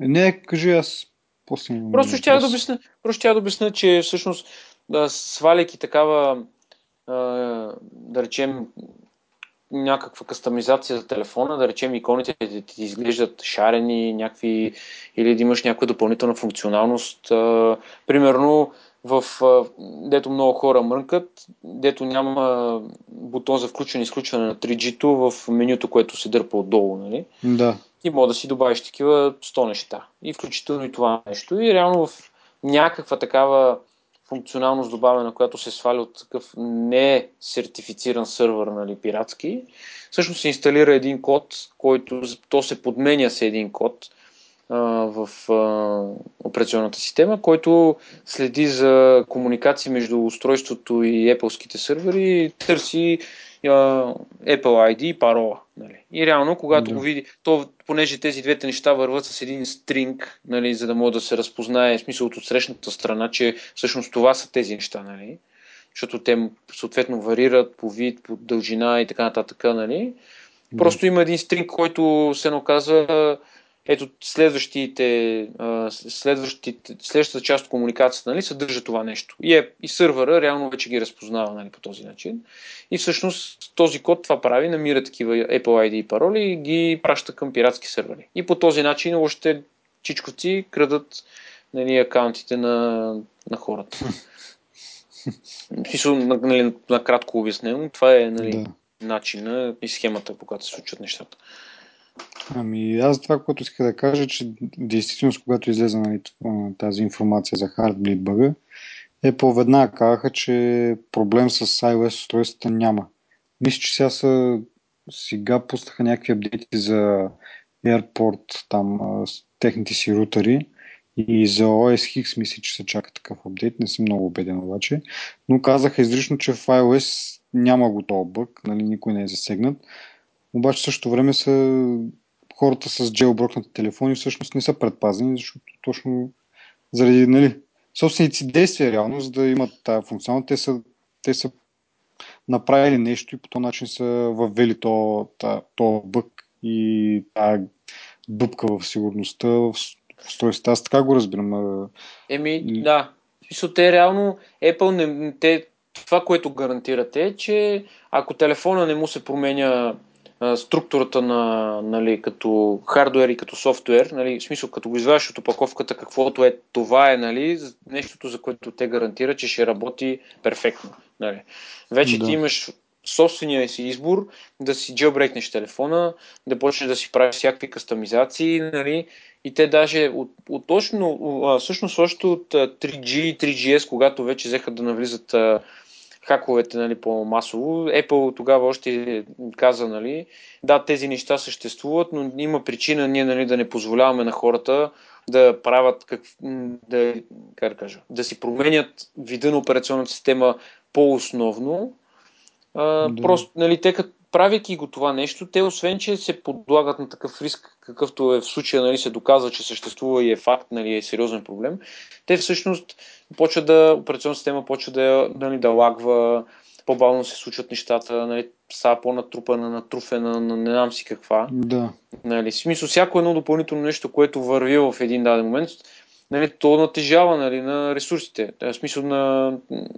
Не, кажи аз после.
Просто ще да обясня, просто ще да обясня, че всъщност да, сваляйки такава, да речем, някаква кастомизация за телефона, да речем иконите да ти изглеждат шарени, някакви, или да имаш някаква допълнителна функционалност. Примерно, в, дето много хора мрънкат, дето няма бутон за включване и изключване на 3G-то в менюто, което се дърпа отдолу. Нали?
Да.
И може да си добавиш такива 100 неща. И включително и това нещо. И реално в някаква такава функционалност добавена, която се сваля от такъв не сертифициран сървър, нали, пиратски, всъщност се инсталира един код, който то се подменя с един код в операционната система, който следи за комуникация между устройството и Apple-ските сървъри, търси Apple ID и парола. Нали. И реално, когато да. го види, то, понеже тези двете неща върват с един стринг, нали, за да може да се разпознае смисъл от срещната страна, че всъщност това са тези неща, нали, защото те съответно варират по вид, по дължина и така нататък. Нали. Просто има един стринг, който се наказва ето следващите, следващите, следващата част от комуникацията нали, съдържа това нещо. И, е, и сървъра реално вече ги разпознава нали, по този начин. И всъщност този код това прави, намира такива Apple ID и пароли и ги праща към пиратски сървъри. И по този начин още чичковци крадат нали, акаунтите на, на хората. Смисъл, нали, накратко обяснено, това е нали, да. начина и схемата, по която се случват нещата.
Ами аз това, което иска да кажа, че действително, когато излезе нали, тази информация за Heartbleed бъга, е по-веднага казаха, че проблем с iOS устройствата няма. Мисля, че сега са сега пуснаха някакви апдейти за Airport, там техните си рутери. И за OS X мисля, че се чака такъв апдейт, не съм много убеден обаче, но казаха изрично, че в iOS няма го този бък, нали, никой не е засегнат, обаче в същото време са хората с джелброкнати телефони всъщност не са предпазени, защото точно заради нали, собствените си действия реално, за да имат тази функционалност, те са, те са направили нещо и по този начин са въвели то, то, то бък и тази дупка в сигурността в устройството. Аз така го разбирам.
Еми, да. Смисъл, те реално, Apple, не, те, това, което гарантирате е, че ако телефона не му се променя структурата на, нали, като хардвер и като софтуер, нали, в смисъл като го извадиш от опаковката, каквото е, това е нали, нещото, за което те гарантират, че ще работи перфектно. Нали. Вече да. ти имаш собствения си избор да си джелбрекнеш телефона, да почнеш да си правиш всякакви кастомизации, нали, и те даже от, от точно, всъщност още от 3G и 3GS, когато вече взеха да навлизат хаковете нали, по-масово. Apple тогава още каза, нали, да, тези неща съществуват, но има причина ние нали, да не позволяваме на хората да правят, как, да, как да, кажа, да си променят вида на операционната система по-основно. А, да. Просто, нали, те като правейки го това нещо, те освен, че се подлагат на такъв риск, какъвто е в случая, нали, се доказва, че съществува и е факт, нали, е сериозен проблем, те всъщност почва да, операционната система почва да, нали, да лагва, по-бавно се случват нещата, нали, става по-натрупана, натруфена, на не знам си каква.
Да.
Нали, в смисъл, всяко едно допълнително нещо, което върви в един даден момент, нали, то натежава нали, на ресурсите, в смисъл на,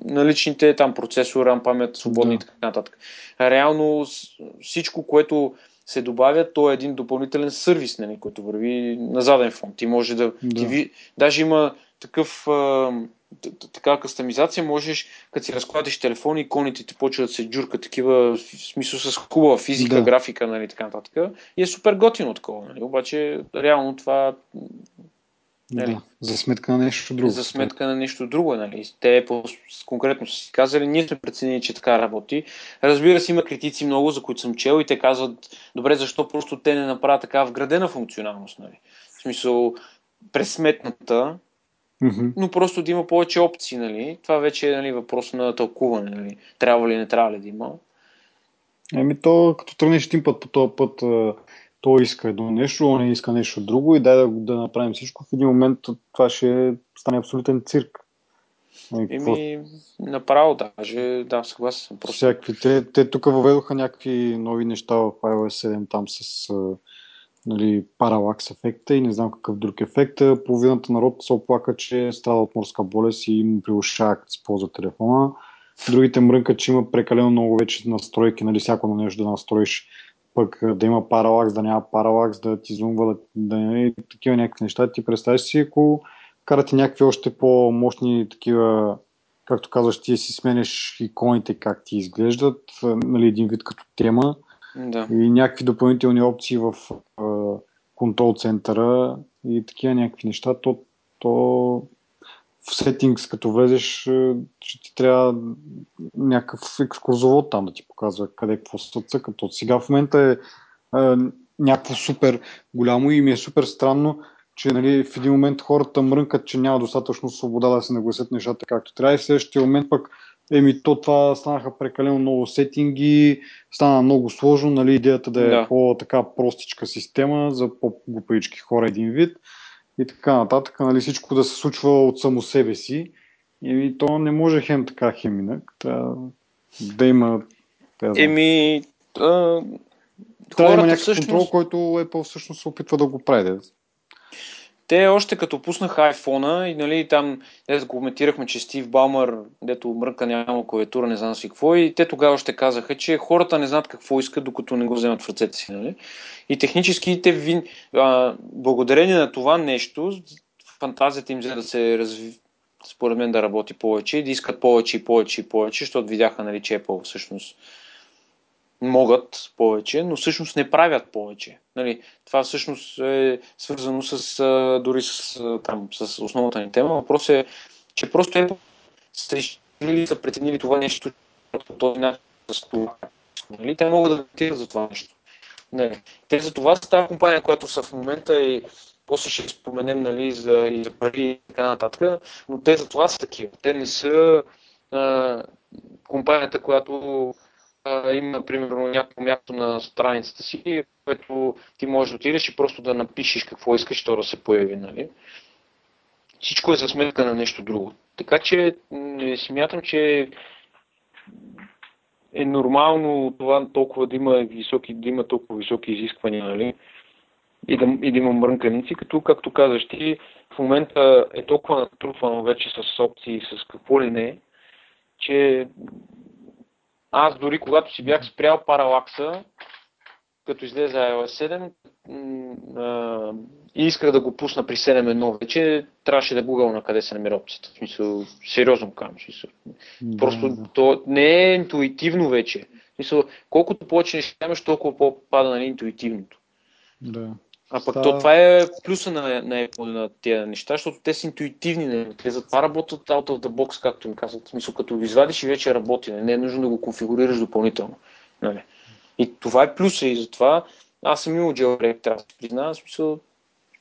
на личните там процесор, RAM, памет, свободни да. и така нататък. Реално всичко, което се добавя, то е един допълнителен сервис, нали, който върви на заден фон. Ти може да... да. Ти ви, даже има такъв такава кастомизация, можеш, като си разкладиш телефон, иконите ти почват да се джурка такива, в смисъл с хубава физика, да. графика, нали, така нататък. И е супер готино такова, нали. Обаче, реално това
Нали? Да, за сметка на нещо друго.
За сметка на нещо друго, нали? Те по- конкретно са си казали, ние сме преценили, че така работи. Разбира се, има критици много, за които съм чел и те казват, добре, защо просто те не направят така вградена функционалност, нали? В смисъл, пресметната, mm-hmm. но просто да има повече опции, нали? Това вече е нали, въпрос на тълкуване, нали? Трябва ли, не трябва ли да има.
Еми то, като тръгнеш един път по този път, той иска едно нещо, он иска нещо друго и дай да, да направим всичко. В един момент това ще стане абсолютен цирк.
Ами, Еми, направо даже, да, съгласен съм.
Просто... Всякакви. Те, те тук въведоха някакви нови неща в iOS 7 там с нали, паралакс ефекта и не знам какъв друг ефект. Половината народ се оплака, че страда от морска болест и им прилушава, като си ползва телефона. другите мрънкат, че има прекалено много вече настройки, нали, всяко на нещо да настроиш, пък да има паралакс, да няма паралакс, да ти зумва, да, да не такива някакви неща. Ти представяш си, ако карате някакви още по-мощни такива, както казваш, ти си сменеш иконите как ти изглеждат, нали, един вид като тема
да.
и някакви допълнителни опции в контрол центъра и такива някакви неща, то, то в сетингс, като влезеш, ще ти трябва някакъв екскурзовод там да ти показва къде какво се като сега в момента е, е някакво супер голямо и ми е супер странно, че нали, в един момент хората мрънкат, че няма достатъчно свобода да се нагласят нещата както трябва. И в следващия момент пък Еми, то това станаха прекалено много сетинги, стана много сложно, нали, идеята да е да. по-така простичка система за по-глупички хора един вид и така нататък, нали, всичко да се случва от само себе си. И то не може хем така, хем инак. Да, да има...
Еми, а...
Трябва да има някакъв всъщност... контрол, който Apple всъщност се опитва да го прави.
Те още като пуснаха iPhone-а и нали, там дето коментирахме, че Стив Балмър, дето мрънка няма клавиатура, не знам си какво, и те тогава още казаха, че хората не знаят какво искат, докато не го вземат в ръцете си. Нали? И технически те, вин... а, благодарение на това нещо, фантазията им взе да се разви... според мен да работи повече, да искат повече и повече и повече, защото видяха, нали, че Apple всъщност могат повече, но всъщност не правят повече. Нали, това всъщност е свързано с, дори с, там, с основната ни тема. Въпрос е, че просто е са решили, са преценили това нещо по този начин с това. Нали, те могат да датират за това нещо. Нали. Те за това са тази компания, която са в момента и после ще споменем нали, за, и за пари и така нататък, но те за това са такива. Те не са а, компанията, която а, има, примерно, някакво място на страницата си, което ти можеш да отидеш и просто да напишеш какво искаш, то да се появи, нали? Всичко е за сметка на нещо друго. Така че смятам, че е нормално това толкова да има, високи, да има толкова високи изисквания, нали? И да, и да има мрънканици, като, както казаш ти, в момента е толкова натрупвано вече с опции, с какво ли не, че аз дори когато си бях спрял паралакса, като излезе iOS 7 и исках да го пусна при 7.1 вече, трябваше да гугъл на къде се намира опцията. В смисъл, сериозно казвам. Да, Просто да. то не е интуитивно вече. В смисъл, колкото повече неща имаш, толкова по-пада на интуитивното.
Да.
А пък Ста... то, това е плюса на, на, на, на тези неща, защото те са интуитивни. Не? Те затова работят out of the box, както им казват. В смисъл, като ви извадиш и вече работи. Не, не е нужно да го конфигурираш допълнително. Нали? И това е плюса и затова аз съм имал jailbreak, трябва да се признавам. В смисъл,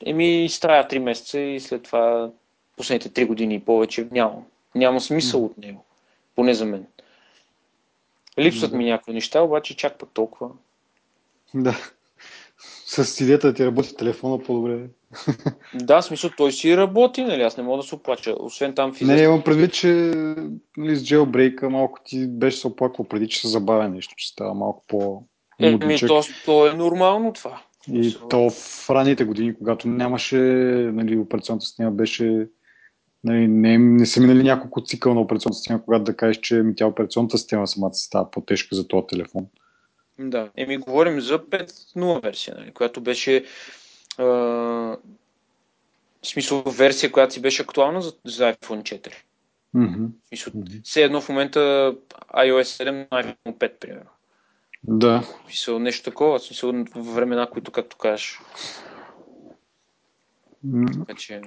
еми, изтрая 3 месеца и след това последните 3 години и повече няма. Няма смисъл от него. Поне за мен. Липсват ми някакви неща, обаче чак пък толкова.
Да с идеята да ти работи телефона по-добре.
Да, смисъл той си работи, нали? Аз не мога да се оплача. Освен там
физически. Не, имам предвид, че нали, с джелбрейка малко ти беше се оплаквал преди, че се забавя нещо, че става малко по
Еми, то, то е нормално това.
И то в ранните години, когато нямаше, нали, операционната система беше Нали, не, не са минали няколко цикъл на операционната система, когато да кажеш, че ми тя операционната система самата става по-тежка за този телефон.
Да, еми говорим за 5.0 версия, нали, която беше а, в смисъл версия, която си беше актуална за, за iPhone 4.
Mm-hmm.
Смисъл, все едно в момента iOS 7 iPhone 5, примерно.
Да.
Смисъл, нещо такова, смисъл в времена, които, както кажеш.
Така че...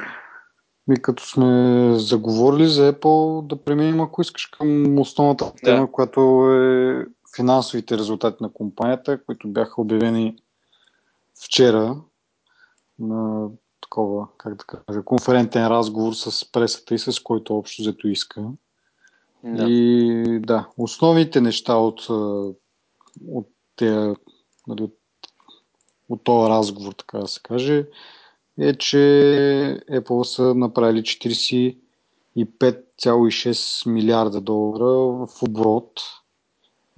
Ми като сме заговорили за Apple, да преминем, ако искаш, към основната тема, да. която е финансовите резултати на компанията, които бяха обявени вчера на такова, как да кажа, конферентен разговор с пресата и с който общо взето иска. Да. И да, основните неща от, от, те, нали, от, от този разговор, така да се каже, е, че Apple са направили 45,6 милиарда долара в оборот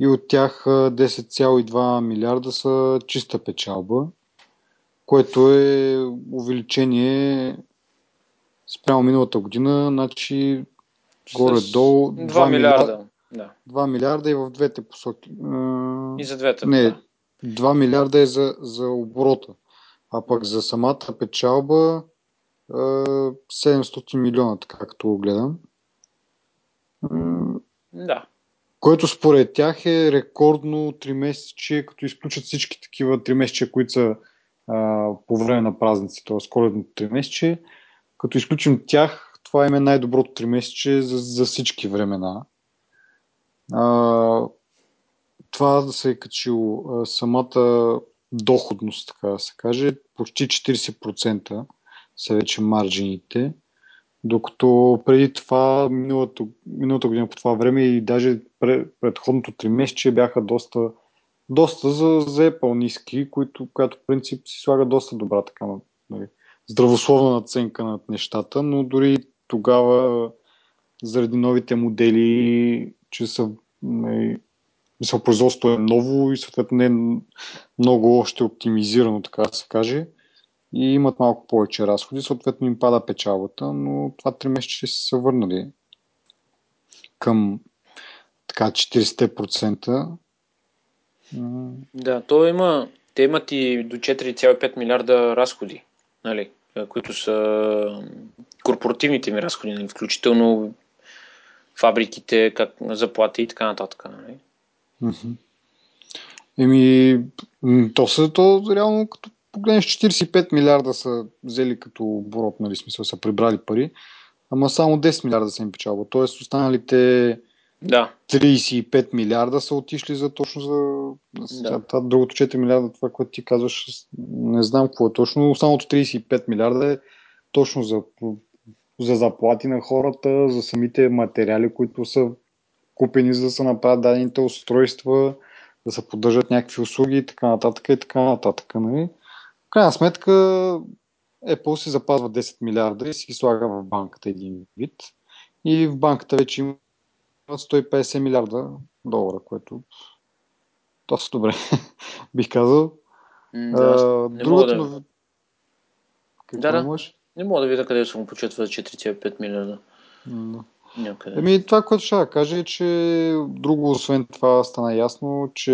и от тях 10,2 милиарда са чиста печалба, което е увеличение спрямо миналата година, значи горе-долу 2, 2
милиарда. Да.
2 милиарда и в двете посоки.
И за двете.
Не,
да.
2 милиарда е за, за оборота. А пък за самата печалба 700 милиона, така както го гледам.
Да.
Което според тях е рекордно 3 месече, като изключат всички такива 3 месече, които са а, по време на празници, т.е. коледното 3 месече. Като изключим тях, това е най-доброто 3 месече за, за всички времена. А, това да се е качило а, самата доходност, така да се каже, почти 40% са вече марджините. Докато преди това, миналата, миналата година по това време и даже предходното 3 месече бяха доста, доста за, за Apple ниски, които, която в принцип си слага доста добра така, нали, здравословна наценка над нещата, но дори тогава заради новите модели, че са нали, мисъл, производството е ново и съответно не е много още оптимизирано, така да се каже и имат малко повече разходи, съответно им пада печалбата, но това 3 месеца са се върнали към така 40%.
Да, то има, те имат и до 4,5 милиарда разходи, нали, които са корпоративните ми разходи, нали, включително фабриките, как, заплати и така нататък. Нали.
Еми, то са то реално като погледнеш 45 милиарда са взели като оборот, нали, смисъл са прибрали пари, ама само 10 милиарда са им печалба. Тоест останалите
да.
35 милиарда са отишли за точно за да. това, другото 4 милиарда, това, което ти казваш, не знам какво е точно. Останалото 35 милиарда е точно за, за заплати на хората, за самите материали, които са купени за да се направят дадените устройства, да се поддържат някакви услуги и така нататък и така нататък. Нали? Крайна сметка Apple си запазва 10 милиарда и си ги слага в банката един вид. И в банката вече има 150 милиарда долара, което доста добре, бих казал.
да, не другото... мога да...
Какво
да, да. Не мога да видя къде съм по 4,5 милиарда.
No. Някъде. Еми, това, което ще кажа е, че друго, освен това, стана ясно, че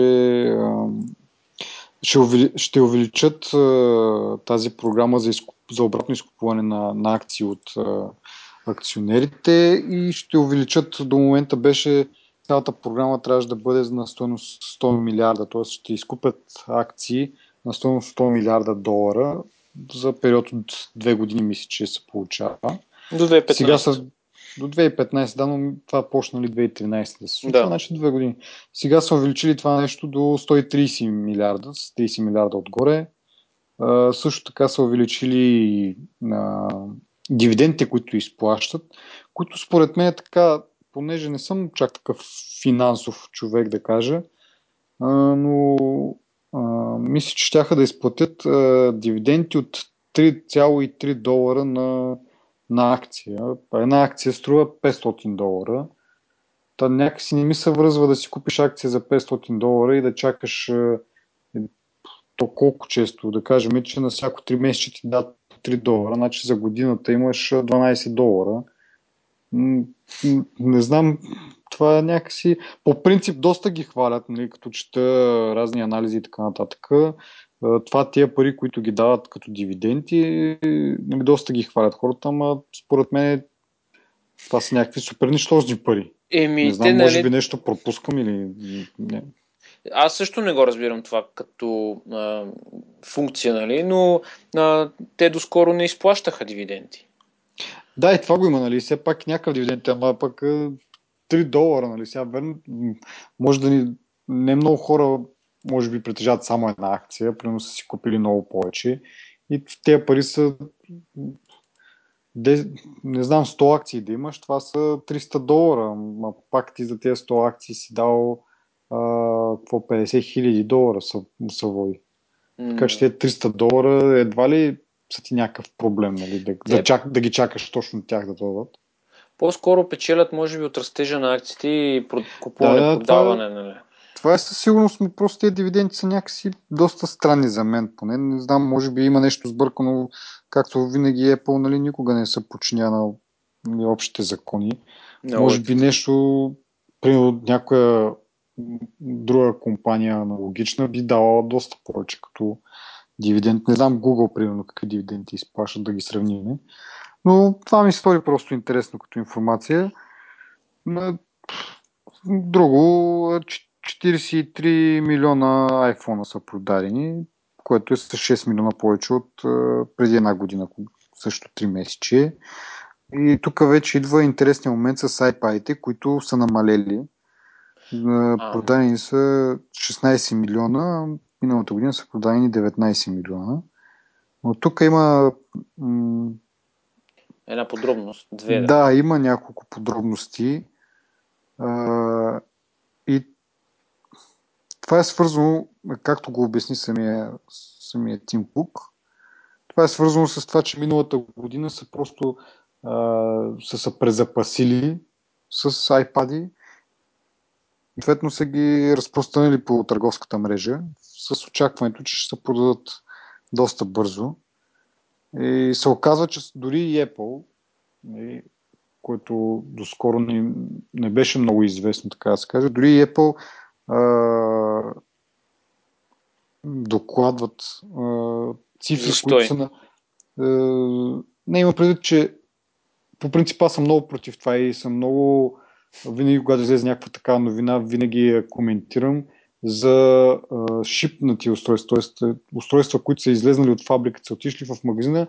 ще, увели, ще увеличат а, тази програма за, изкуп, за обратно изкупуване на, на акции от а, акционерите и ще увеличат, до момента беше цялата програма трябваше да бъде на стоеност 100 милиарда, т.е. ще изкупят акции на стоеност 100 милиарда долара за период от две години, мисля, че се получава.
До 2015.
Сега са, до 2015, да, но това почнали 2013 да се случва, да. значи две години. Сега са увеличили това нещо до 130 милиарда, с 30 милиарда отгоре. А, също така са увеличили а, дивидендите, които изплащат, които според мен е така, понеже не съм чак такъв финансов човек да кажа, а, но а, мисля, че ще да изплатят а, дивиденти от 3,3 долара на на акция. Една акция струва 500 долара. Та някакси не ми се връзва да си купиш акция за 500 долара и да чакаш е, то колко често, да кажем, че на всяко 3 месеца ти дадат 3 долара, значи за годината имаш 12 долара. Не знам, това е някакси... По принцип доста ги хвалят, нали, като чета разни анализи и така нататък това тия пари, които ги дават като дивиденти, нали, доста ги хвалят хората, ама според мен това са някакви супер нищожни пари.
Еми,
не знам, те, може нали... би нещо пропускам или не.
Аз също не го разбирам това като а, функция, нали? но а, те доскоро не изплащаха дивиденти.
Да, и това го има, нали? Все пак някакъв дивидент, ама пък 3 долара, нали? Сега, верно, може да ни... Не много хора може би притежават само една акция, примерно са си купили много повече и тези пари са не знам, 100 акции да имаш, това са 300 долара, а пак ти за тези 100 акции си дал а, какво 50 хиляди долара са, са води. Mm. Така че тези 300 долара едва ли са ти някакъв проблем, нали? да, да, чак, да ги чакаш точно тях да дойдат.
По-скоро печелят, може би, от растежа на акциите и купуване, да, продаване. Това, нали?
Това е със сигурност, но просто тези дивиденти са някакси доста странни за мен, поне. Не знам, може би има нещо сбъркано, както винаги Apple, нали, никога не са починя на нали, общите закони. No, може би нещо примерно някоя друга компания аналогична би дала доста повече като дивиденд. Не знам Google, примерно, какви дивиденти изплащат да ги сравним. Но това ми се стори просто интересно като информация. Друго, 43 милиона iPhone са продадени, което е с 6 милиона повече от преди една година, също 3 месече. И тук вече идва интересния момент с iPad, които са намалели. Продадени са 16 милиона, миналата година са продадени 19 милиона. Но тук има.
Една подробност. Две.
Да, да има няколко подробности. А, и това е свързано, както го обясни самия, самия Тим Кук, това е свързано с това, че миналата година са просто а, са се презапасили с iPad и съответно са ги разпространили по търговската мрежа с очакването, че ще се продадат доста бързо. И се оказва, че дори и Apple, нали, което доскоро не, не беше много известно, така да се каже, дори и Apple докладват цифри, Застой. които са на... А, не има предвид, че по принцип аз съм много против това и съм много винаги, когато излезе някаква така новина, винаги я коментирам за а, шипнати устройства, т.е. устройства, които са излезнали от фабриката, са отишли в магазина,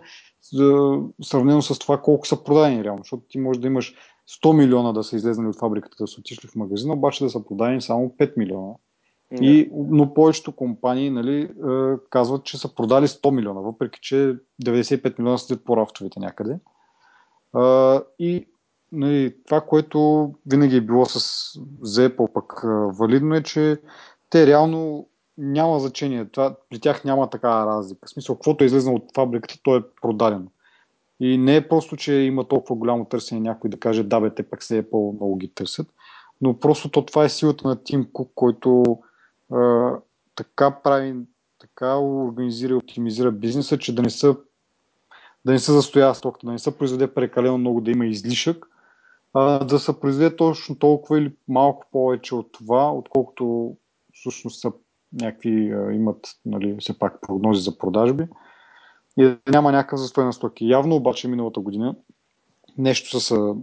за, сравнено с това колко са продадени реално, защото ти можеш да имаш 100 милиона да са излезнали от фабриката, да са отишли в магазина, обаче да са продадени само 5 милиона. Yeah. И, но повечето компании нали, казват, че са продали 100 милиона, въпреки че 95 милиона седят по рафтовете някъде. И нали, това, което винаги е било с Apple пък валидно е, че те реално няма значение. Това, при тях няма такава разлика. В смисъл, каквото е излезнало от фабриката, то е продадено. И не е просто, че има толкова голямо търсене някой да каже, да бе, те пък се е по-много ги търсят, но просто то, това е силата на Тим Кук, който а, така прави, така организира и оптимизира бизнеса, че да не са да не се застоява стоката, да не се произведе прекалено много, да има излишък, а, да се произведе точно толкова или малко повече от това, отколкото всъщност са някакви имат нали, все пак прогнози за продажби и да няма някакъв застой на стоки. Явно обаче миналата година нещо са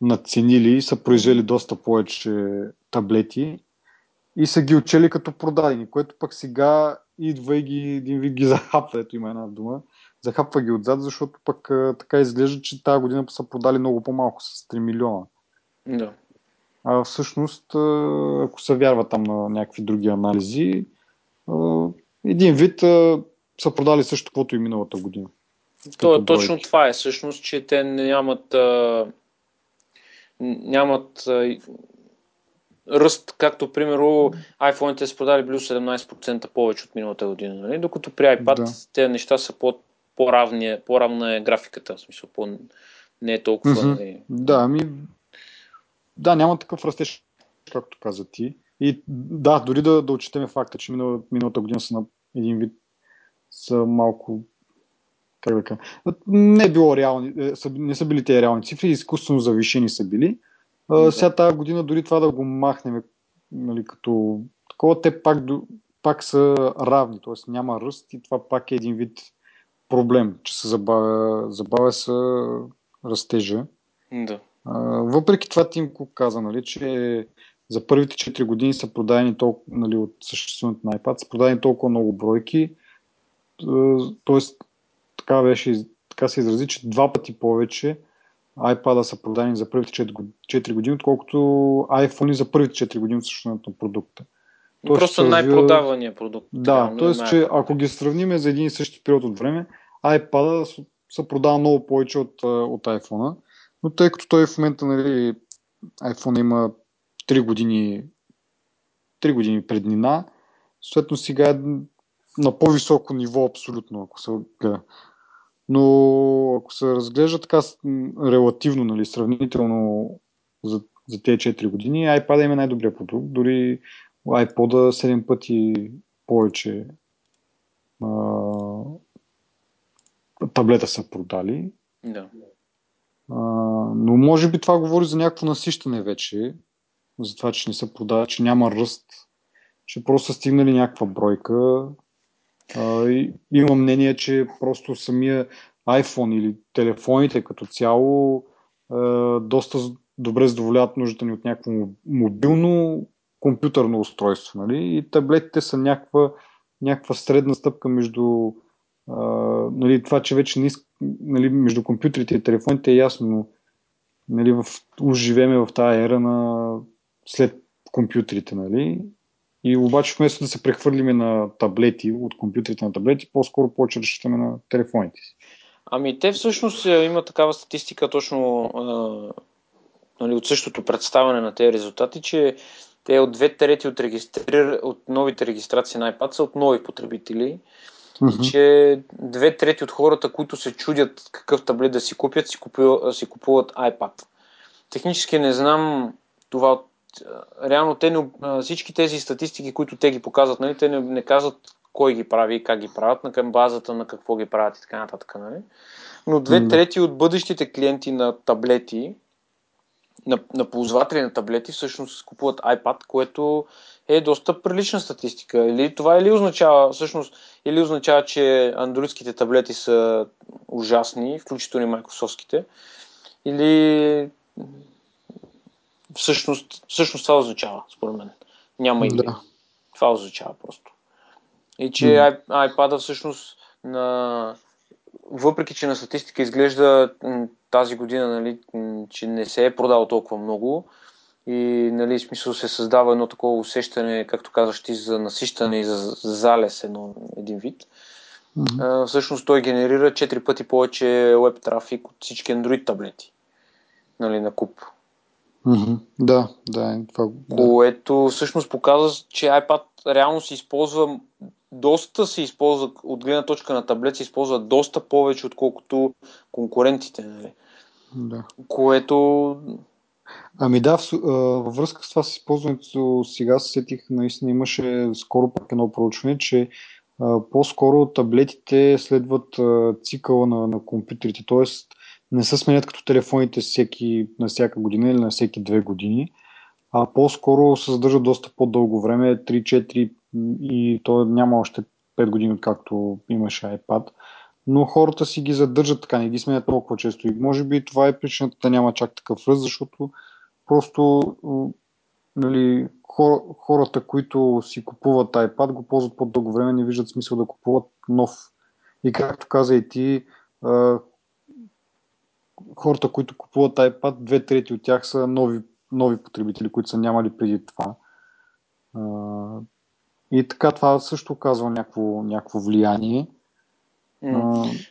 надценили и са произвели доста повече таблети и са ги учели като продадени, което пък сега идва и ги, един вид ги захапва, ето има една дума, захапва ги отзад, защото пък така изглежда, че тази година са продали много по-малко с 3 милиона.
Да.
А всъщност, ако се вярва там на някакви други анализи, един вид са продали също, каквото и миналата година.
То, точно това е всъщност, че те нямат нямат ръст, както примерно iPhone-ите са продали близо 17% повече от миналата година, нали? докато при iPad да. тези неща са по, по-равни, по-равна е графиката, в смисъл, по, не е толкова... Mm-hmm. Нали...
Да, ами да, няма такъв растеж, както каза ти. И да, дори да, да отчетеме факта, че минал, миналата година са на един вид са малко как да кажа, не е било реални, е, не са били тези реални цифри, изкуствено завишени са били. Да. Сега тази година дори това да го махнем нали, като такова, те пак, пак са равни, т.е. няма ръст и това пак е един вид проблем, че се забавя, забавя се растежа.
Да.
А, въпреки това Тим Кук каза, нали, че за първите 4 години са продадени толкова, нали, от съществуването на iPad, са продадени толкова много бройки, Тоест, така, беше, така се изрази, че два пъти повече iPad са продадени за първите 4 години, отколкото iPhone за първите 4 години от съществуването на продукта.
Тоест, Просто най-продавания продукт.
Да, т.е. че ако ги сравним за един и същи период от време, iPad се продава много повече от, от iPhone, но тъй като той в момента, нали, iPhone има 3 години 3 години преднина, съответно сега е на по-високо ниво абсолютно, ако се гледа. Но ако се разглежда така релативно, нали, сравнително за, за тези 4 години, iPad има най-добрия продукт. Дори iPod 7 пъти повече а, таблета са продали.
Да.
А, но може би това говори за някакво насищане вече. за това, че не се продава, че няма ръст, че просто са стигнали някаква бройка. А, и, има мнение, че просто самия iPhone или телефоните като цяло доста добре задоволяват нуждата ни от някакво мобилно компютърно устройство. Нали? И таблетите са някаква, някаква средна стъпка между а, нали, това, че вече не иск, нали, между компютрите и телефоните е ясно, но нали, в, живееме в тази ера на след компютрите, нали? И обаче вместо да се прехвърлиме на таблети, от компютрите на таблети, по-скоро повече разчитаме на телефоните си.
Ами те всъщност е, има такава статистика точно а, нали, от същото представяне на тези резултати, че те от две трети от, регистри... от новите регистрации на iPad са от нови потребители. Mm-hmm. И че две трети от хората, които се чудят какъв таблет да си купят, си купуват, си купуват iPad. Технически не знам това. Реално те не, всички тези статистики, които те ги показват, нали, те не, не казват кой ги прави и как ги правят, на към базата на какво ги правят и така нататък. Нали? Но две трети от бъдещите клиенти на таблети на, на ползватели на таблети всъщност купуват iPad, което е доста прилична статистика. Или това или означава, всъщност, или означава, че андроидските таблети са ужасни, включително и майкрософтските, или всъщност, всъщност това означава, според мен. Няма или. Да. Това означава просто. И че mm. iPad всъщност на въпреки, че на статистика изглежда тази година, нали, че не се е продал толкова много и нали, смисъл се създава едно такова усещане, както казваш ти, за насищане и за залез едно, един вид. Mm-hmm. всъщност той генерира 4 пъти повече веб трафик от всички Android таблети нали, на куп.
Да, да, това.
Да. Което всъщност показва, че iPad реално се използва доста се използва, от гледна точка на таблет се използва доста повече, отколкото конкурентите. Нали?
Да.
Което...
Ами да, във връзка с това с използването сега се сетих, наистина имаше скоро пак едно проучване, че по-скоро таблетите следват цикъла на, на компютрите, т.е. не се сменят като телефоните всеки, на всяка година или на всеки две години, а по-скоро се задържат доста по-дълго време, 3-4 и то няма още 5 години, откакто имаше iPad. Но хората си ги задържат така, не ги сменят толкова често. И може би това е причината да няма чак такъв ръст, защото просто нали, хор, хората, които си купуват iPad, го ползват по-дълго време, не виждат смисъл да купуват нов. И както каза и ти, хората, които купуват iPad, две трети от тях са нови, нови потребители, които са нямали преди това. И така това също оказва някакво, някакво влияние.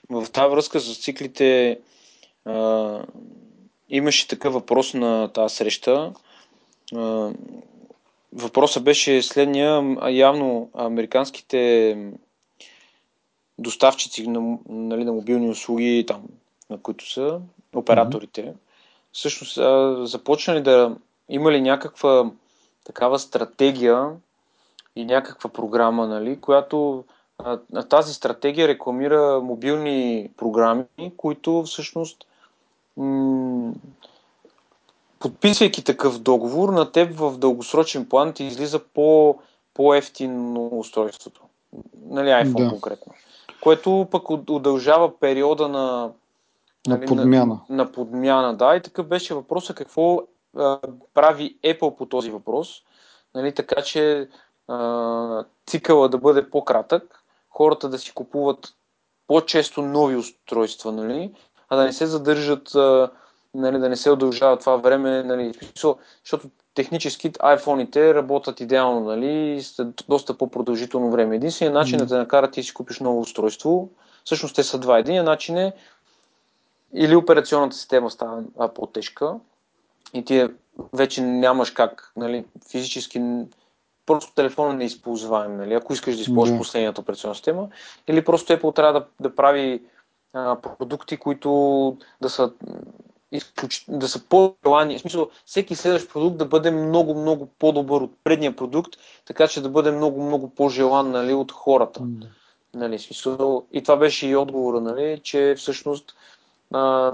В тази връзка с циклите а, имаше такъв въпрос на тази среща. А, въпросът беше следния. Явно американските доставчици на, нали, на мобилни услуги, там, на които са операторите, mm-hmm. всъщност започнали да има ли някаква такава стратегия и някаква програма, нали, която а, тази стратегия рекламира мобилни програми, които всъщност м- подписвайки такъв договор, на теб в дългосрочен план ти излиза по, по-ефтино устройството. Нали, iPhone да. конкретно. Което пък удължава периода на,
на нали, подмяна.
На, на подмяна, да. И така беше въпроса какво а, прави Apple по този въпрос. Нали, така че цикъла да бъде по-кратък, хората да си купуват по-често нови устройства, нали, а да не се задържат, а, нали, да не се удължава това време, нали, защото технически iPhone-ите работят идеално, нали, след доста по-продължително време. Единственият начин mm. да те накарат ти си купиш ново устройство, всъщност те са два. Единият начин е или операционната система става по-тежка и ти вече нямаш как, нали, физически просто телефона не е използваем, нали? ако искаш да използваш yeah. последната операционна система, или просто Apple трябва да, да прави а, продукти, които да са изключ... да са по-желани. В смисъл, всеки следващ продукт да бъде много, много по-добър от предния продукт, така че да бъде много, много по-желан нали, от хората. Mm. Нали, смисъл, и това беше и отговора, нали, че всъщност а,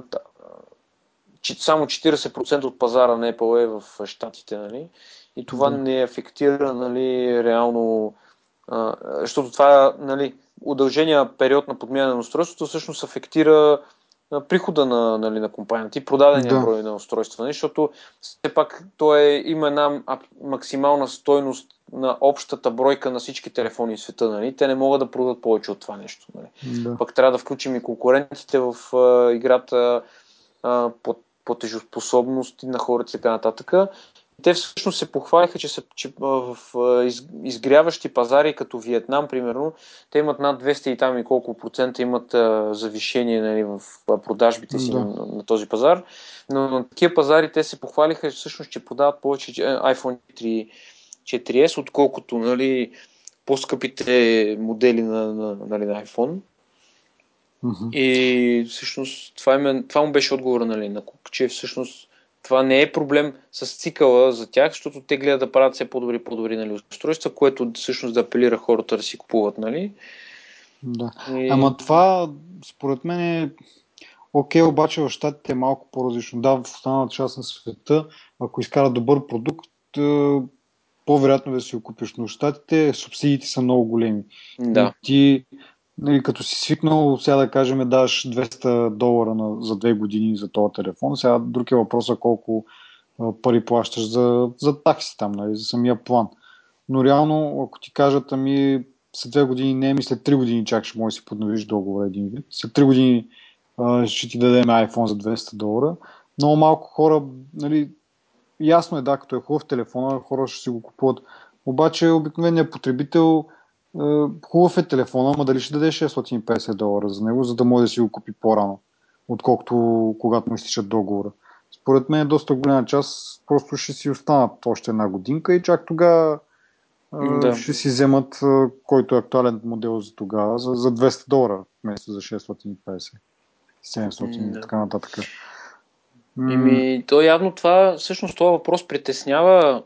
само 40% от пазара на Apple е в Штатите, нали? И това да. не афектира, нали, реално, а, защото това, нали, удължения период на подмяна на устройството всъщност афектира прихода на, нали, на компанията и продадения да. брой на устройства, нали? защото все пак то е, има една максимална стойност на общата бройка на всички телефони в света. Нали? Те не могат да продадат повече от това нещо. Нали? Да. Пък трябва да включим и конкурентите в а, играта а, по, по тежоспособност на хората и така нататък. Те всъщност се похвалиха, че, са, че в из, изгряващи пазари, като Виетнам, примерно, те имат над 200 и там и колко процента имат а, завишение нали, в продажбите си да. на, на този пазар. Но на такива пазари те се похвалиха всъщност, че продават повече iPhone 3 4S, отколкото нали, по-скъпите модели на, на, нали, на iPhone. Uh-huh. И всъщност това, е, това му беше отговора, нали, на че всъщност това не е проблем с цикъла за тях, защото те гледат да правят все по-добри по-добри нали, устройства, което всъщност да апелира хората да си купуват. Нали?
Да. И... Ама това, според мен е окей, обаче в щатите е малко по-различно. Да, в останалата част на света, ако изкарат добър продукт, е, по-вероятно да си го купиш. Но в щатите субсидиите са много големи.
Да.
Ти нали, като си свикнал, сега да кажем, даш 200 долара на, за две години за този телефон, сега друг е въпросът колко пари плащаш за, за такси там, нали, за самия план. Но реално, ако ти кажат, ами след две години не, ми след три години чак ще можеш да си подновиш договор един вид. След три години а, ще ти дадем iPhone за 200 долара. Много малко хора, нали, ясно е да, като е хубав телефона, хора ще си го купуват. Обаче обикновеният потребител хубав е телефона, ама дали ще даде 650 долара за него, за да може да си го купи по-рано, отколкото когато му изтичат договора. Според мен е доста голяма част просто ще си останат още една годинка и чак тогава е, да. ще си вземат който е актуален модел за тогава за, за 200 долара вместо за 650, 700 да. и така нататък.
Еми, то явно това, всъщност това въпрос притеснява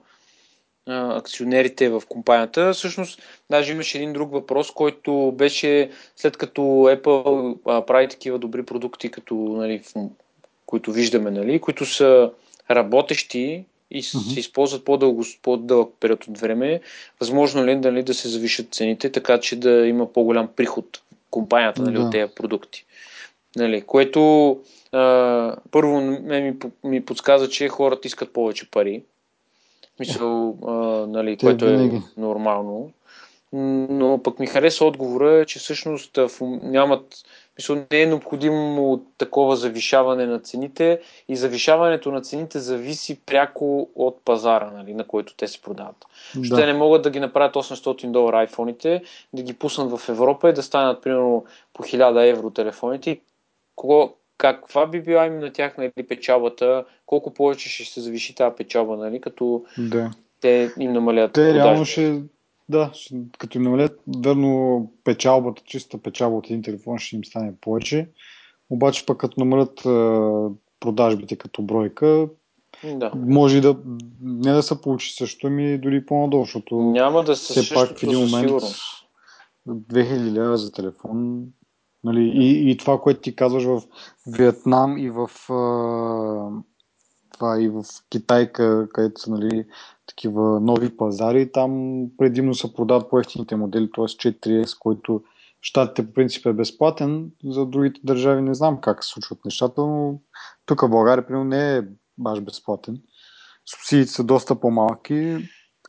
акционерите в компанията. Всъщност, даже имаше един друг въпрос, който беше след като Apple а, прави такива добри продукти, като, нали, в, които виждаме, нали, които са работещи и mm-hmm. се използват по-дълго, по-дълъг период от време, възможно ли е нали, да се завишат цените, така че да има по-голям приход компанията нали, да. от тези продукти. Нали, което а, първо ми, ми подсказа, че хората искат повече пари Мисъл, а, нали, Те което е винаги. е нормално. Но пък ми хареса отговора, че всъщност нямат, мисъл, не е необходимо такова завишаване на цените и завишаването на цените зависи пряко от пазара, нали, на който те се продават. Да. те не могат да ги направят 800 долара айфоните, да ги пуснат в Европа и да станат примерно по 1000 евро телефоните. Кого, каква би била им на тях нали, печалбата, колко повече ще се завиши тази печалба, нали, като
да.
те им намалят
Те реално ще, да, ще, като им намалят, верно печалбата, чиста печалба от един телефон ще им стане повече, обаче пък като намалят продажбите като бройка,
да.
може да не да се получи също, ми дори по-надолу, защото
няма да се все пак в един момент
2000 лева за телефон Нали, и, и това, което ти казваш в Виетнам и в, това и в Китай, където са нали, такива нови пазари, там предимно се продават по-ефтините модели, т.е. 4S, който щатите по принцип е безплатен, за другите държави не знам как се случват нещата, но тук в България примерно не е баш безплатен. Субсидиите са доста по-малки.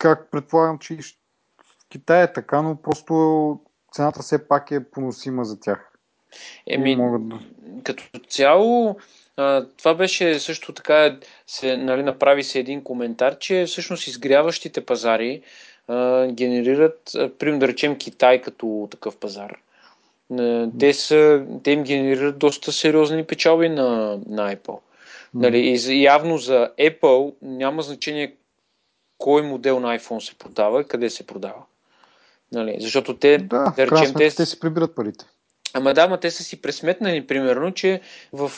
Как предполагам, че в Китай е така, но просто цената все пак е поносима за тях.
Еми, могат да... като цяло, а, това беше също така, се, нали, направи се един коментар, че всъщност изгряващите пазари а, генерират, примерно да речем Китай като такъв пазар. А, те, са, те им генерират доста сериозни печалби на, на Apple. Нали, и явно за Apple няма значение кой модел на iPhone се продава къде се продава. Нали, защото те,
да, да речем, те, те си прибират парите.
Ама да, ма те са си пресметнали, примерно, че в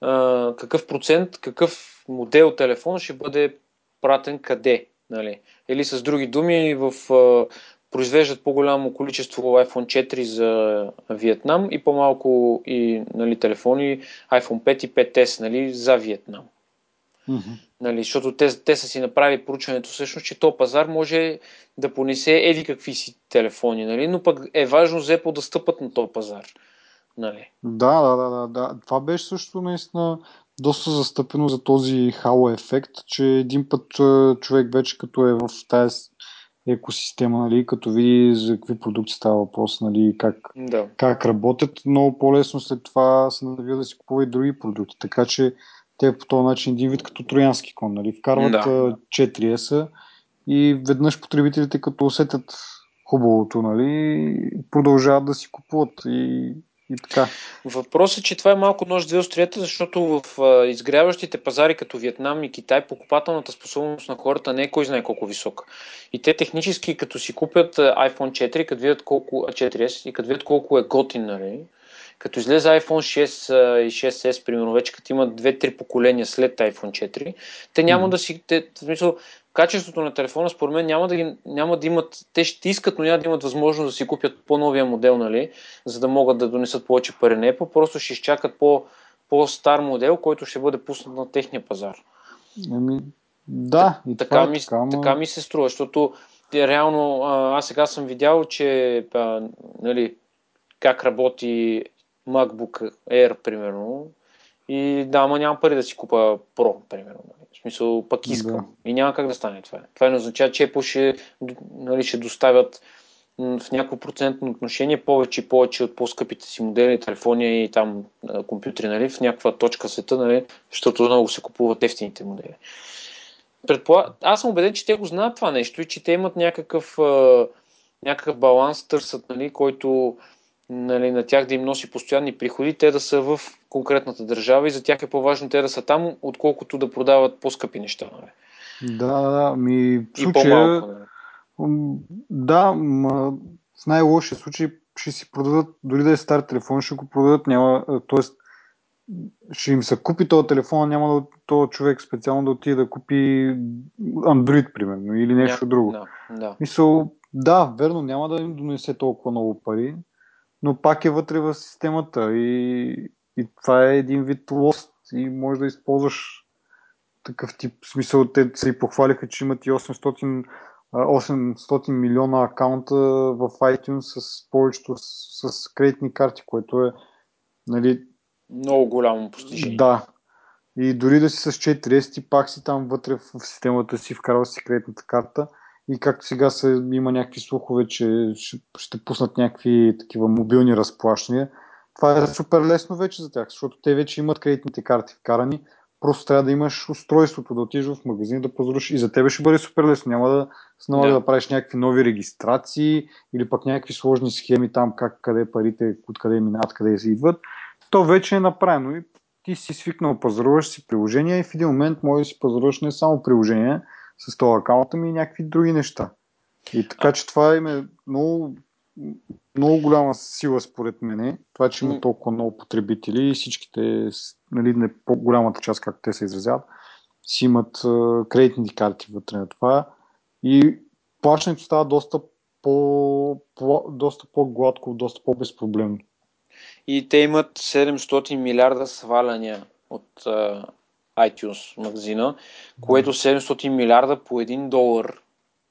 а, какъв процент, какъв модел телефон ще бъде пратен къде. Нали? Или с други думи, в а, произвеждат по-голямо количество iPhone 4 за Виетнам и по-малко и нали, телефони iPhone 5 и 5S нали, за Виетнам. Mm-hmm. Нали, защото те, те са си направили поручването всъщност, че то пазар може да понесе еди какви си телефони, нали, но пък е важно Зепо да стъпат на този пазар. Нали.
Да, да, да, да, да. Това беше също наистина доста застъпено за този хало ефект, че един път човек вече като е в тази екосистема, нали, като види за какви продукти става въпрос, нали, как, да. как работят, много по-лесно след това се навива да си купува и други продукти. Така че те по този начин един вид като троянски кон, нали, вкарват да. 4S и веднъж потребителите като усетят хубавото, нали, продължават да си купуват и и така.
Въпросът е, че това е малко нож две острията, защото в а, изгряващите пазари като Виетнам и Китай покупателната способност на хората не е кой знае колко висока. И те технически, като си купят iPhone 4, като видят колко, 4S и като видят колко е готин, нали, като излезе iPhone 6 и 6S, примерно, вече като имат 2-3 поколения след iPhone 4, те няма mm-hmm. да си... Те, в смисъл, качеството на телефона, според мен, няма да, ги, няма да имат, те ще искат, но няма да имат възможност да си купят по-новия модел, нали, за да могат да донесат повече пари на Apple, просто ще изчакат по, по-стар модел, който ще бъде пуснат на техния пазар.
Ами, да,
и така, това, ми, така, ма... така ми се струва, защото реално аз сега съм видял, че а, нали, как работи MacBook Air, примерно, и да, ама нямам пари да си купа Pro, примерно. В смисъл, пък искам. Да. И няма как да стане това. Това не означава, че Apple ще, нали, ще доставят в някакво процентно отношение повече и повече от по-скъпите си модели, телефони и там компютри, нали, в някаква точка света, нали, защото много се купуват ефтините модели. Предполаг... Аз съм убеден, че те го знаят това нещо и че те имат някакъв, някакъв баланс, търсят, нали, който нали, на тях да им носи постоянни приходи, те да са в конкретната държава и за тях е по-важно те да са там, отколкото да продават по-скъпи неща. Нали.
Да, да, ми в случая... Нали. Да, ма, в най-лошия случай ще си продадат, дори да е стар телефон, ще го продадат, няма, т.е. ще им се купи този телефон, няма да този човек специално да отиде да купи Android, примерно, или нещо yeah, друго.
Да, да.
Мисъл, да, верно, няма да им донесе толкова много пари, но пак е вътре в системата и, и това е един вид лост и може да използваш такъв тип смисъл. Те се и похвалиха, че имат и 800, 800 милиона акаунта в iTunes с повечето с, с кредитни карти, което е нали,
много голямо постижение.
Да. И дори да си с 4S, ти пак си там вътре в системата си, вкарва си кредитната карта и както сега се, има някакви слухове, че ще, ще пуснат някакви такива мобилни разплащания, това е супер лесно вече за тях, защото те вече имат кредитните карти вкарани, просто трябва да имаш устройството, да отидеш в магазин, да позволиш и за тебе ще бъде супер лесно. Няма да се налага да. да правиш някакви нови регистрации или пък някакви сложни схеми там, как, къде парите, откъде минават, къде се идват. То вече е направено и ти си свикнал, пазаруваш си приложения и в един момент може да си пазаруваш не само приложения, с този акаунт, ми и някакви други неща. И така, че това им е много, много голяма сила според мен. Това, че има толкова много потребители и всичките, нали, не по-голямата част, както те се изразяват, си имат кредитни карти вътре на това и плащането става доста по, по, доста по-гладко, доста по-безпроблемно.
И те имат 700 милиарда сваляния от iTunes магазина, което 700 милиарда по 1 долар,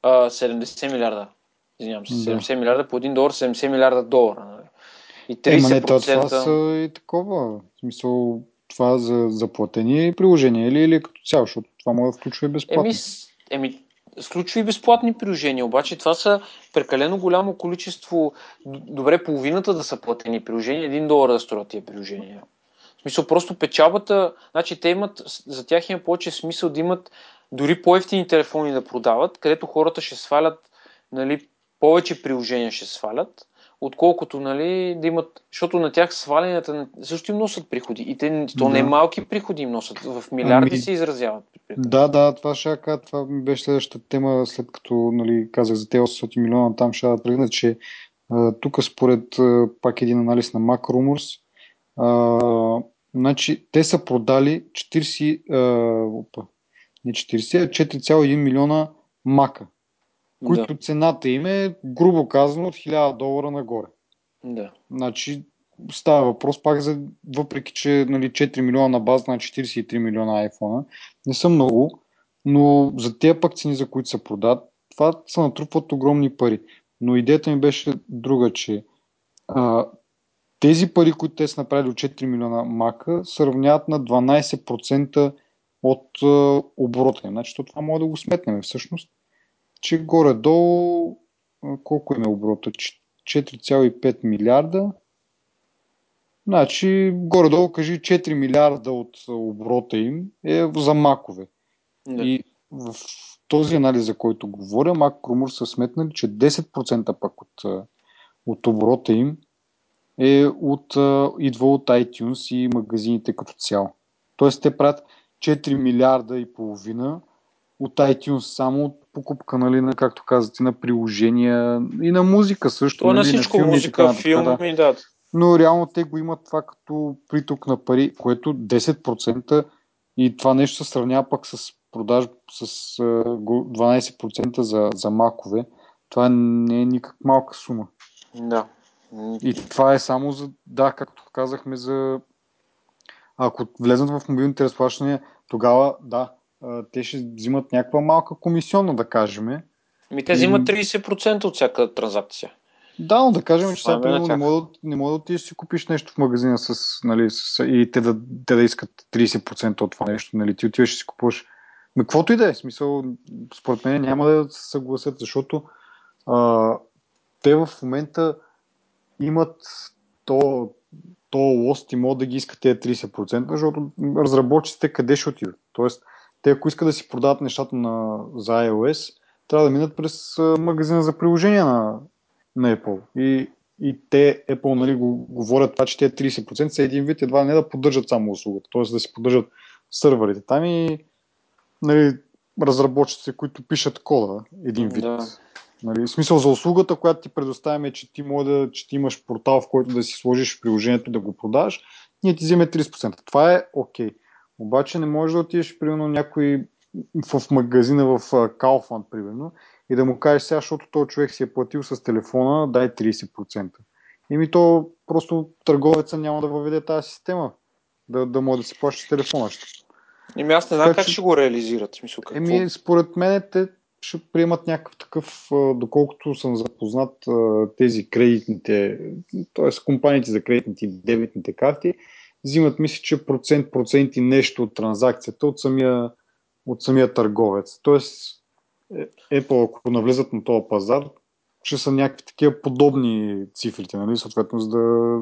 а, 70 милиарда, извинявам се, 70 да. милиарда по 1 долар, 70 милиарда долара. Нали?
И 30%... Е, не, това са и такова. В смисъл, това за заплатени приложения или, или като цяло, защото това може да включва и безплатно.
Еми, еми, включва и безплатни приложения, обаче това са прекалено голямо количество, добре половината да са платени приложения, 1 долар да струват тия приложения смисъл, просто печалбата, значи те имат, за тях има повече смисъл да имат дори по-ефтини телефони да продават, където хората ще свалят, нали, повече приложения ще свалят, отколкото нали, да имат, защото на тях сваленията също им носят приходи. И те, то да. не малки приходи им носят, в милиарди ами, се изразяват.
Да, да, това ще кажа, това беше следващата тема, след като нали, казах за тези 800 милиона, там ще да прегна, че тук според пак един анализ на Macrumors, Значи, те са продали 40, а, опа, не 40, а 4,1 милиона мака. които да. цената им е, грубо казано, от 1000 долара нагоре.
Да.
Значи, става въпрос пак за, въпреки че нали, 4 милиона на база на 43 милиона iPhone, не са много, но за тези пък цени, за които се продават, това са натрупват огромни пари. Но идеята ми беше друга, че а, тези пари, които те са направили от 4 милиона мака, се равняват на 12% от а, оборота им. Значи това може да го сметнем всъщност, че горе-долу а, колко им е оборота? 4,5 милиарда. Значи, горе-долу кажи 4 милиарда от оборота им е за макове. Да. И в този анализ, за който говоря, Макромур са сметнали, че 10% пък от, от оборота им е от, идва от iTunes и магазините като цяло. Тоест те правят 4 милиарда и половина от iTunes само от покупка, нали, на, както казвате, на приложения и на музика също.
Това
нали,
на всичко, на филми, музика, филми, да. да.
Но реално те го имат това като приток на пари, което 10% и това нещо се сравнява пък с продажба с 12% за, за макове. Това не е никак малка сума.
Да.
И това е само за, да, както казахме, за ако влезнат в мобилните разплащания, тогава да, те ще взимат някаква малка комисионна, да кажем.
Ми те взимат 30% от всяка транзакция.
Да, но да кажем, че сега примерно, не мога, не мога да отидеш си купиш нещо в магазина с, нали, с, и те да, те да искат 30% от това нещо. Нали, ти отиваш и си купуваш. Но каквото и да е, смисъл, според мен няма да се съгласят, защото а, те в момента имат то, то лост и могат да ги искат тези 30%, защото разработчиците къде ще отидат. Тоест, те ако искат да си продават нещата на, за iOS, трябва да минат през магазина за приложения на, на Apple. И, и те, Apple, нали, го, говорят това, че те 30% са един вид, едва не да поддържат само услугата, т.е. да си поддържат сървърите там и нали, разработчиците, които пишат кода, един вид. Да. Нали, в смисъл за услугата, която ти предоставяме, че ти може да, че ти имаш портал, в който да си сложиш приложението да го продаш, ние ти вземе 30%. Това е окей. Okay. Обаче не можеш да отидеш, примерно, някой в магазина в Kaufland, примерно, и да му кажеш сега, защото този човек си е платил с телефона, дай 30%. И ми то просто търговеца няма да въведе тази система, да, да може да си плаща с телефона.
Еми аз не знам как, как ще го реализират. Смисъл, какво?
Еми, според мен те ще приемат някакъв такъв, доколкото съм запознат тези кредитните, т.е. компаниите за кредитните и дебитните карти, взимат, мисля, че процент, процент и нещо от транзакцията от самия, от самия търговец. Тоест, е, Apple, ако навлезат на този пазар, ще са някакви такива подобни цифрите, нали? съответно, за да,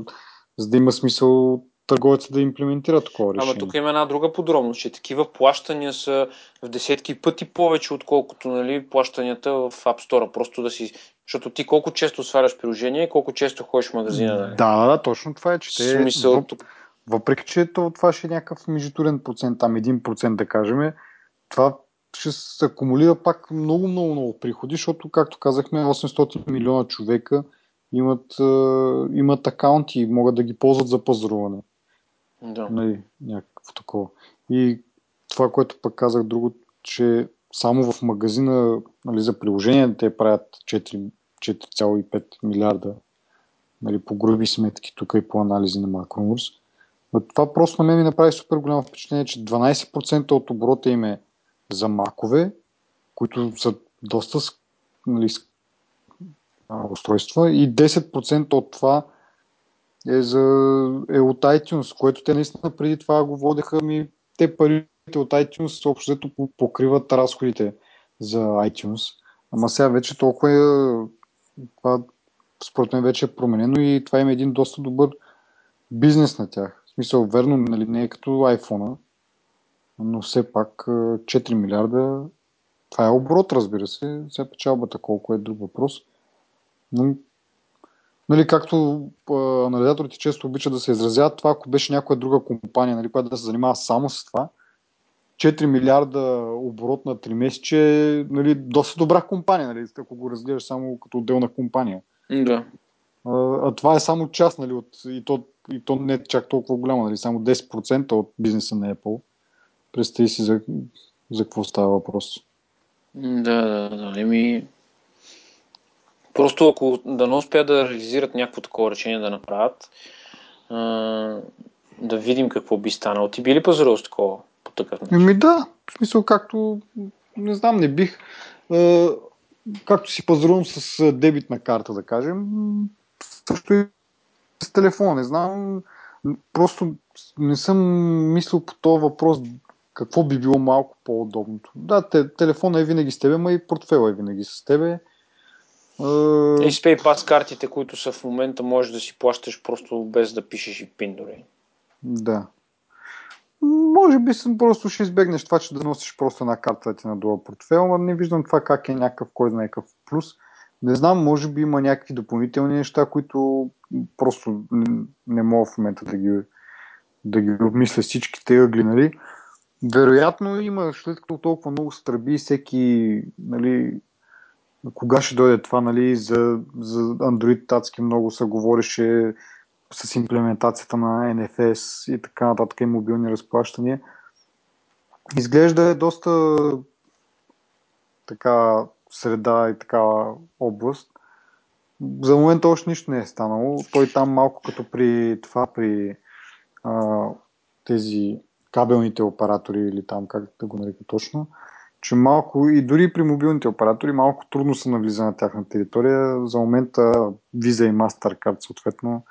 за да има смисъл търговеца да имплементира такова решение.
Ама тук има една друга подробност, че такива плащания са в десетки пъти повече, отколкото нали, плащанията в App Store. Просто да си... Защото ти колко често сваляш приложение, колко често ходиш в магазина. Нали?
Да, да, точно това е, че те... Смисъл... Въп... Въпреки, че това ще е някакъв междутурен процент, там 1% да кажем, това ще се акумулира пак много, много, много приходи, защото, както казахме, 800 милиона човека имат, имат акаунти и могат да ги ползват за пазаруване.
Да.
Нали, някакво такова. И това, което пък казах друго, че само в магазина нали, за приложения те правят 4, 4,5 милиарда нали, по груби сметки тук и по анализи на Macromurs. Но това просто на мен ми направи супер голямо впечатление, че 12% от оборота им е за макове, които са доста нали, устройства и 10% от това е, за, е от iTunes, което те наистина преди това го водеха ми, те парите от iTunes общо покриват разходите за iTunes. Ама сега вече толкова е, това според мен вече е променено и това има един доста добър бизнес на тях. В смисъл, верно, нали, не е като iPhone, но все пак 4 милиарда, това е оборот, разбира се. Сега печалбата колко е друг въпрос. Но нали, както анализаторите често обичат да се изразяват, това ако беше някоя друга компания, нали, която да се занимава само с това, 4 милиарда оборот на 3 месече е нали, доста добра компания, нали, ако го разгледаш само като отделна компания.
Да.
А, а това е само част, нали, от, и, то, и то не е чак толкова голямо, нали, само 10% от бизнеса на Apple. Представи си за, за какво става въпрос.
Да, да, да. Еми, Просто ако да не успеят да реализират някакво такова решение да направят, а, да видим какво би станало. Ти би ли пазарувал с такова по такъв начин?
Еми да, в смисъл както, не знам, не бих, е, както си пазарувам с дебитна карта, да кажем, също и с телефон, не знам, просто не съм мислил по този въпрос какво би било малко по-удобното. Да, те, телефона е винаги с тебе, но и портфела е винаги с тебе.
Е, и с PayPass картите, които са в момента, можеш да си плащаш просто без да пишеш и пин дори.
Да. Може би съм просто ще избегнеш това, че да носиш просто една карта да ти надува портфел, но не виждам това как е някакъв, кой знае какъв плюс. Не знам, може би има някакви допълнителни неща, които просто не, не мога в момента да ги, да ги обмисля всичките ъгли, нали? Вероятно има, след като толкова много стърби, всеки, нали, кога ще дойде това, нали, за, за Android Татски много се говореше с имплементацията на NFS и така нататък и мобилни разплащания. Изглежда е доста така среда и такава област. За момента още нищо не е станало. Той там малко като при това, при а, тези кабелните оператори или там как да го нарека точно, че малко и дори при мобилните оператори малко трудно се навлиза на тяхна територия. За момента Visa и Mastercard съответно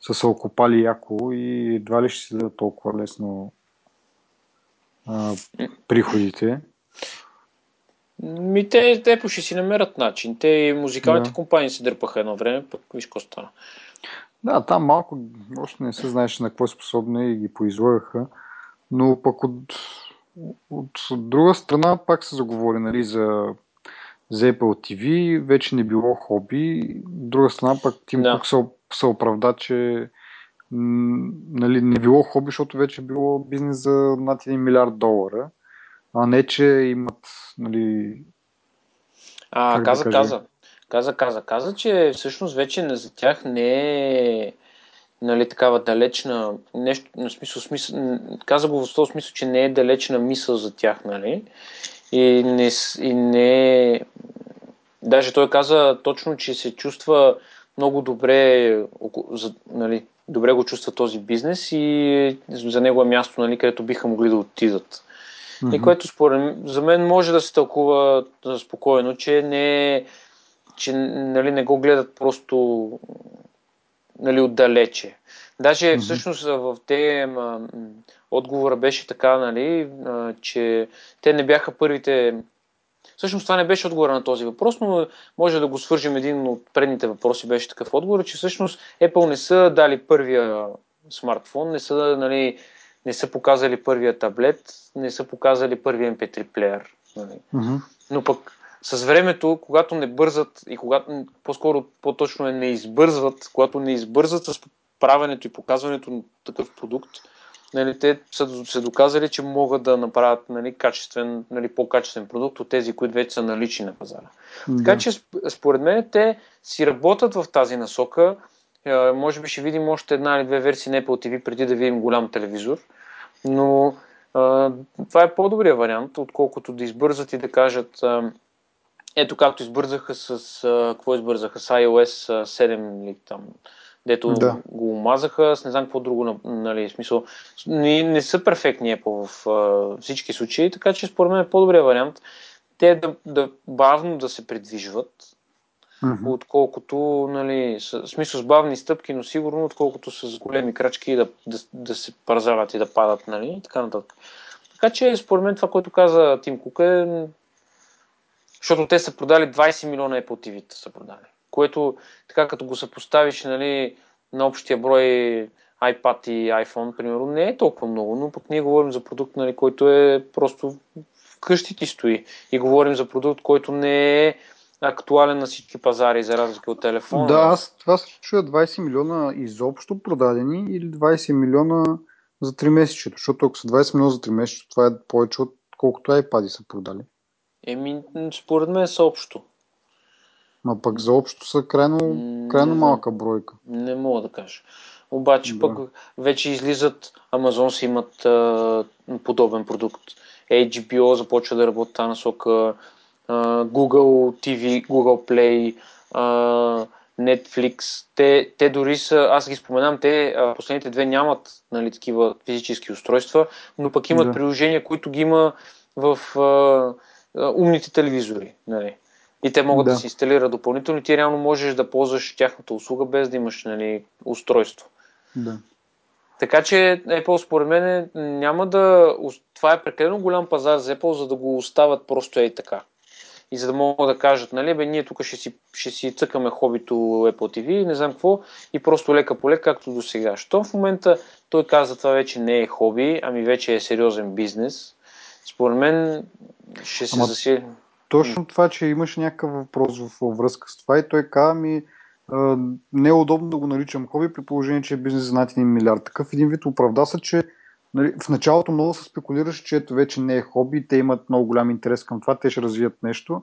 са се окопали яко и едва ли ще си дадат толкова лесно а, приходите.
Ми те, те ще си намерят начин. Те и музикалните да. компании се дърпаха едно време, пък виж какво стана.
Да, там малко още не се знаеше на какво е способна и ги произлагаха. Но пък от, от, друга страна пак се заговори нали, за, за Apple TV, вече не било хоби. От друга страна пък Тим да. Кук се, се оправда, че нали, не било хоби, защото вече било бизнес за над 1 милиард долара, а не, че имат нали,
а, каза, да каза. Каза, каза, каза, че всъщност вече за тях не е нали, такава далечна, нещо, на смисъл, смисъл, каза го в този смисъл, че не е далечна мисъл за тях, нали, и не, и не даже той каза точно, че се чувства много добре, нали, добре го чувства този бизнес и за него е място, нали, където биха могли да отидат. Mm-hmm. И което според за мен може да се тълкува спокойно, че не, че, нали, не го гледат просто нали, отдалече. Даже mm-hmm. всъщност в те отговора беше така, нали, а, че те не бяха първите. Всъщност това не беше отговора на този въпрос, но може да го свържим един от предните въпроси, беше такъв отговор, че всъщност Apple не са дали първия смартфон, не са, нали, не са показали първия таблет, не са показали първия MP3 плеер. Нали. Mm-hmm. Но пък с времето, когато не бързат и когато, по-скоро по-точно е не избързват, когато не избързат с правенето и показването на такъв продукт, нали, те са се доказали, че могат да направят нали, качествен, нали, по-качествен продукт от тези, които вече са налични на пазара. Да. Така че, според мен, те си работят в тази насока. Е, може би ще видим още една или две версии на Apple TV преди да видим голям телевизор, но а, това е по-добрия вариант, отколкото да избързат и да кажат а, ето както избързаха с... А, какво избързаха? С iOS 7 или там дето да. го омазаха, с не знам какво друго, нали, смисъл. Не, не са перфектни Apple в а, всички случаи, така че според мен е по-добрият вариант те да, да бавно да се придвижват, mm-hmm. отколкото, нали, с, смисъл с бавни стъпки, но сигурно, отколкото с големи крачки да, да, да се парзават и да падат, нали, и така нататък. Така че, според мен, това, което каза Тим Кук е защото те са продали 20 милиона Apple TV-та са продали. Което, така като го съпоставиш нали, на общия брой iPad и iPhone, примерно, не е толкова много, но пък ние говорим за продукт, нали, който е просто вкъщи ти стои. И говорим за продукт, който не е актуален на всички пазари, за разлика от телефона.
Да, аз това се чуя 20 милиона изобщо продадени или 20 милиона за 3 месечето, защото ако са 20 милиона за 3 месечето, това е повече от колкото iPad са продали.
Еми, според мен са общо.
Ма пък за общо са крайно, крайно не, малка бройка.
Не мога да кажа. Обаче да. пък вече излизат, Амазон си имат а, подобен продукт. HBO започва да работи тази насока, а, Google TV, Google Play, а, Netflix. Те, те дори са, аз ги споменам, те а, последните две нямат нали, такива физически устройства, но пък имат да. приложения, които ги има в а, а, умните телевизори. Нали. И те могат да. да се инсталират допълнително и ти реално можеш да ползваш тяхната услуга без да имаш нали, устройство.
Да.
Така че Apple според мен няма да... Това е прекалено голям пазар за Apple, за да го остават просто ей така. И за да могат да кажат, нали, бе, ние тук ще си, ще си цъкаме хобито Apple TV, не знам какво, и просто лека по лека, както до сега. Що в момента той каза, това вече не е хоби, ами вече е сериозен бизнес. Според мен ще се засили.
Точно това, че имаш някакъв въпрос във връзка с това и той каза ми, не е удобно да го наричам хоби, при положение, че е бизнес за над 1 милиард. Такъв един вид оправда се, че нали, в началото много се спекулираше, че ето вече не е хоби, те имат много голям интерес към това, те ще развият нещо.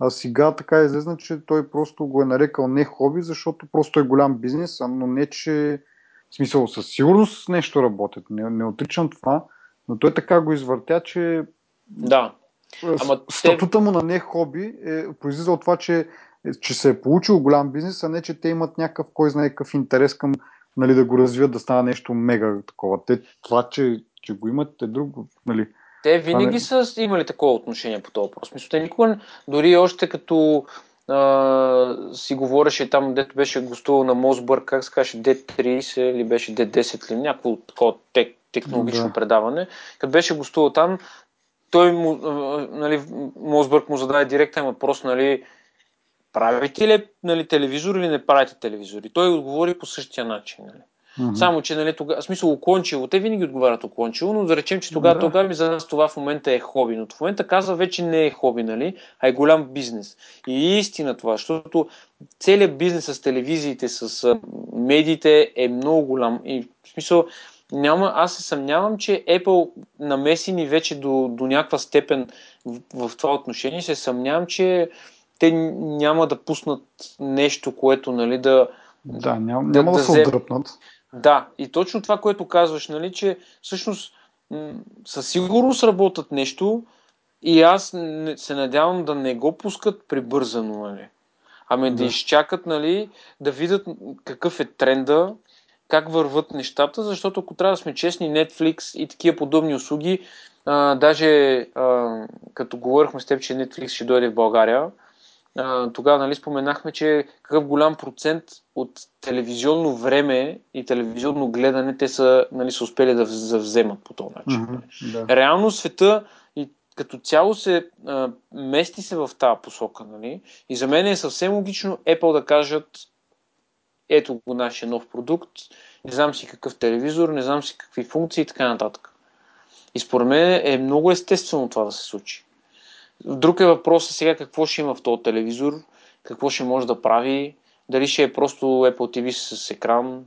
А сега така е излезна, че той просто го е нарекал не хоби, защото просто е голям бизнес, но не, че в смисъл със сигурност нещо работят. Не, не отричам това, но той така го извъртя, че
да.
Ама статута му на не хоби е произлиза от това, че че се е получил голям бизнес, а не, че те имат някакъв, кой знае какъв интерес към нали, да го развият, да стане нещо мега такова. Те, това, че, че го имат, е друго. Нали.
Те винаги не... са имали такова отношение по този въпрос. Мисля, те никога, дори още като а, си говореше там, дето беше гостувал на Мосбър, как се каже, D30 или беше D10 или някакво такова тек, технологично да. предаване. Като беше гостувал там, той му, нали, Мосбърг му зададе директен въпрос, нали, правите ли нали, телевизор или не правите телевизори? Той отговори по същия начин. Нали. Mm-hmm. Само, че, нали, тога, в смисъл, уклончиво, те винаги отговарят уклончиво, но да речем, че тогава, да. тогава за нас това в момента е хоби. Но в момента казва вече не е хоби, нали, а е голям бизнес. И е истина това, защото целият бизнес с телевизиите, с медиите е много голям. И в смисъл, няма, аз се съмнявам, че Apple намеси ни вече до, до някаква степен в, в това отношение. Се съмнявам, че те няма да пуснат нещо, което нали, да.
Да, няма да, няма да, да се отдръпнат.
Да, и точно това, което казваш, нали, че всъщност м- със сигурност работят нещо и аз не, се надявам да не го пускат прибързано, нали. Ами да. да изчакат, нали, да видят какъв е тренда, как върват нещата, защото ако трябва да сме честни, Netflix и такива подобни услуги, а, даже а, като говорихме с теб, че Netflix ще дойде в България, тогава нали, споменахме, че какъв голям процент от телевизионно време и телевизионно гледане те са, нали, са успели да вземат по този начин.
Mm-hmm, да.
Реално света и като цяло се а, мести се в тази посока. Нали? И за мен е съвсем логично Apple да кажат ето го нашия нов продукт, не знам си какъв телевизор, не знам си какви функции и така нататък. И според мен е много естествено това да се случи. Друг е въпросът сега какво ще има в този телевизор, какво ще може да прави, дали ще е просто Apple TV с екран.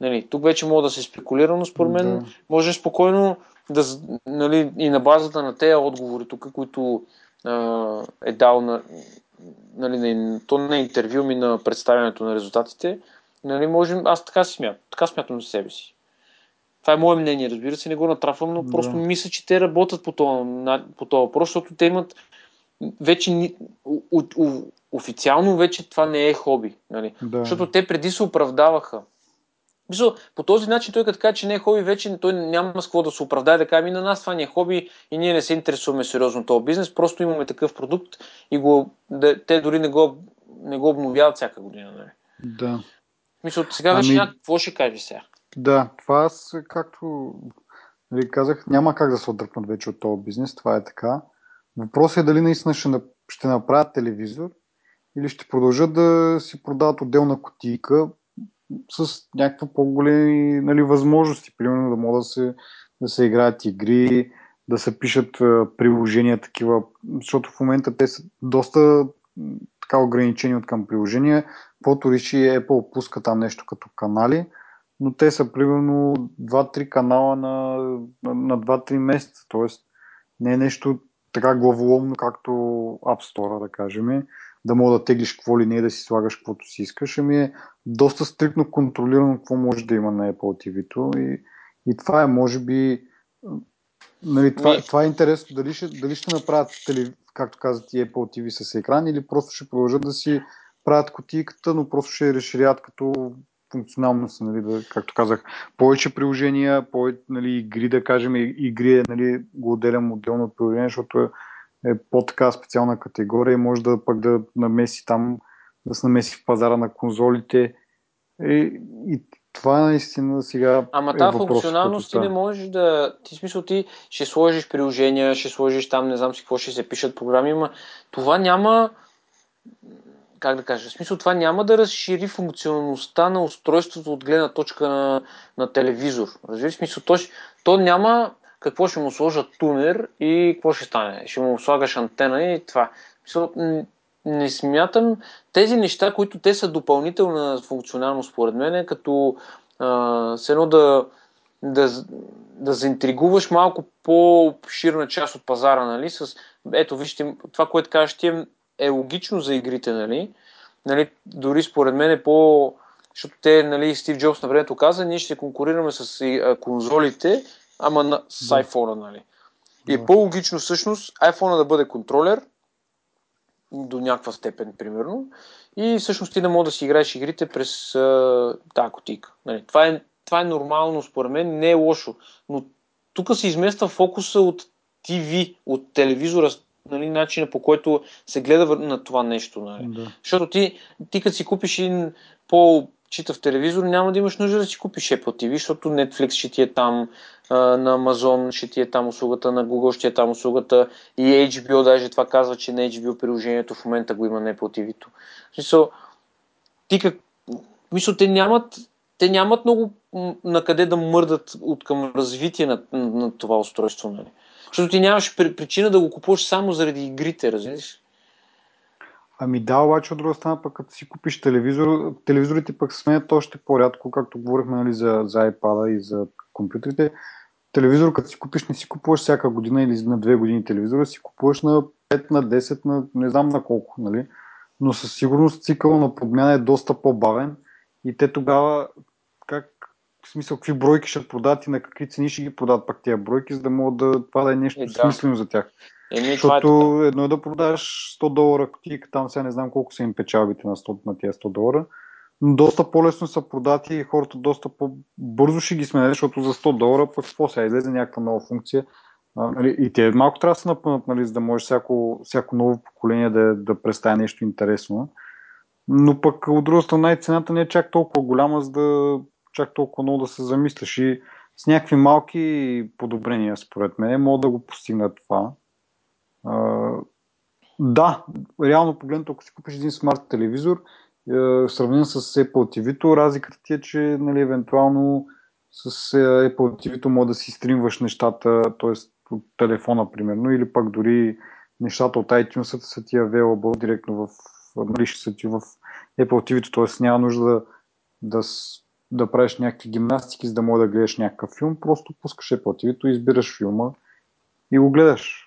Нали, тук вече мога да се спекулира, но според мен да. може спокойно да, нали, и на базата на тези отговори тук, които а, е дал на, нали, на, то не интервю ми на представянето на резултатите, нали, можем, аз така си смятам, така смятам за себе си. Това е мое мнение, разбира се, не го натрафвам, но да. просто мисля, че те работят по този, по този въпрос, защото те имат вече у, у, официално вече това не е хоби. Нали? Да. Защото те преди се оправдаваха. Мисъл, по този начин той като каже, че не е хоби, вече той няма с какво да се оправдае, да каже, ми на нас това не е хоби и ние не се интересуваме сериозно този бизнес, просто имаме такъв продукт и го, да, те дори не го, не го обновяват всяка година. Нали?
Да.
Мисля, сега вече ами... какво ще кажеш сега?
Да, това аз, както нали, казах, няма как да се отдръпнат вече от този бизнес, това е така. Въпросът е дали наистина ще, ще направят телевизор или ще продължат да си продават отделна котийка с някакви по-големи нали, възможности. Примерно да могат да се, да се играят игри, да се пишат приложения такива, защото в момента те са доста така ограничени от към приложения. Каквото реши Apple пуска там нещо като канали, но те са примерно 2-3 канала на, на, на 2-3 месеца. Тоест не е нещо така главоломно, както App Store, да кажем, да мога да теглиш какво ли не, да си слагаш каквото си искаш, ами е доста стрикно контролирано какво може да има на Apple TV-то и, и това е, може би, нали, това, това е интересно, дали ще, дали ще направят, телев... както казват и Apple TV с екран или просто ще продължат да си правят котийката, но просто ще разширят като функционалност, нали, да, както казах, повече приложения, повече нали, игри, да кажем, игри нали, го отделям отделно от приложение, защото е, е по-така специална категория и може да пък да намеси там, да се намеси в пазара на конзолите. И, и това наистина сега.
Ама е тази функционалност ти не можеш да. Ти смисъл ти ще сложиш приложения, ще сложиш там, не знам си какво ще се пишат програми, но това няма. Как да кажа? В смисъл това няма да разшири функционалността на устройството от гледна точка на, на телевизор. Разбираш? Смисъл, то, то няма какво ще му сложат тунер и какво ще стане. Ще му слагаш антена и това. Смисъл, не смятам тези неща, които те са допълнителна функционалност, според мен, е като а, с едно да, да, да заинтригуваш малко по-ширна част от пазара, нали, с, ето вижте, това, което кажеш ти е, е логично за игрите, нали, нали, дори според мен е по... Защото те, нали, Стив Джобс на времето каза, ние ще конкурираме с конзолите, ама на, с iPhone, нали. И е по-логично всъщност iPhone да бъде контролер, до някаква степен, примерно. И всъщност ти да мога да си играеш игрите през тази котика. Нали, това, е, това е нормално, според мен, не е лошо. Но тук се измества фокуса от TV, от телевизора, нали, начина по който се гледа на това нещо. Нали. Да. Защото ти, ти като си купиш един по читав телевизор, няма да имаш нужда да си купиш Apple TV, защото Netflix ще ти е там, на Amazon ще ти е там услугата, на Google ще ти е там услугата и HBO даже това казва, че на HBO приложението в момента го има на Apple TV-то. Смисъл, ти как... Мисля, те нямат, те нямат много на къде да мърдат от към развитие на, на, на това устройство. Нали? Защото ти нямаш причина да го купуваш само заради игрите, разбираш?
Ами да, обаче от друга страна, пък като си купиш телевизор, телевизорите пък се сменят още по-рядко, както говорихме нали, за, за iPad и за компютрите. Телевизор, като си купиш, не си купуваш всяка година или на две години телевизора, си купуваш на 5, на 10, на не знам на колко, нали? Но със сигурност цикъл на подмяна е доста по-бавен и те тогава в смисъл, какви бройки ще продадат и на какви цени ще ги продадат пак тези бройки, за да могат да, това да е нещо е, да. смислено за тях. Еми, Защото е едно е да продаш 100 долара кутийка, там сега не знам колко са им печалбите на, 100, на тези 100 долара, но доста по-лесно са продати и хората доста по-бързо ще ги сменят, защото за 100 долара пък какво сега излезе някаква нова функция. А, нали, и те малко трябва да се напънат, нали, за да може всяко, всяко ново поколение да, да представя нещо интересно. Но пък от друга страна и цената не е чак толкова голяма, за да чак толкова много да се замисляш. И с някакви малки подобрения, според мен, могат да го постигнат това да, реално погледнато, ако си купиш един смарт телевизор, е, сравнен с Apple TV-то, разликата ти е, че нали, евентуално с е, Apple TV-то може да си стримваш нещата, т.е. от телефона, примерно, или пък дори нещата от iTunes са ти available директно в, нали, ще са ти в Apple TV-то, т.е. няма нужда да, да, да правиш някакви гимнастики, за да може да гледаш някакъв филм, просто пускаш Apple TV-то, избираш филма и го гледаш.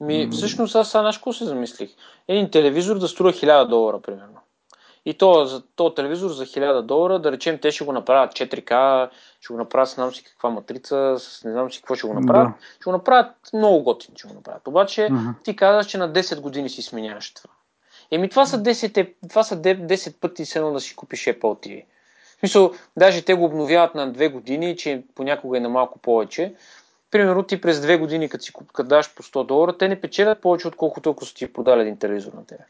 Ми, всъщност аз сега какво се замислих? Един телевизор да струва 1000 долара, примерно. И то, за то телевизор за 1000 долара, да речем, те ще го направят 4K, ще го направят с знам си каква матрица, с не знам си какво ще го направят. Да. Ще го направят много готин, ще го направят. Обаче uh-huh. ти казваш, че на 10 години си сменяваш това. Еми това са 10, това са 10 пъти се да си купиш Apple TV. Смисъл, даже те го обновяват на 2 години, че понякога е на малко повече, примерно ти през две години, като си като даш по 100 долара, те не печелят повече, отколкото ако са ти продали един телевизор на тебе.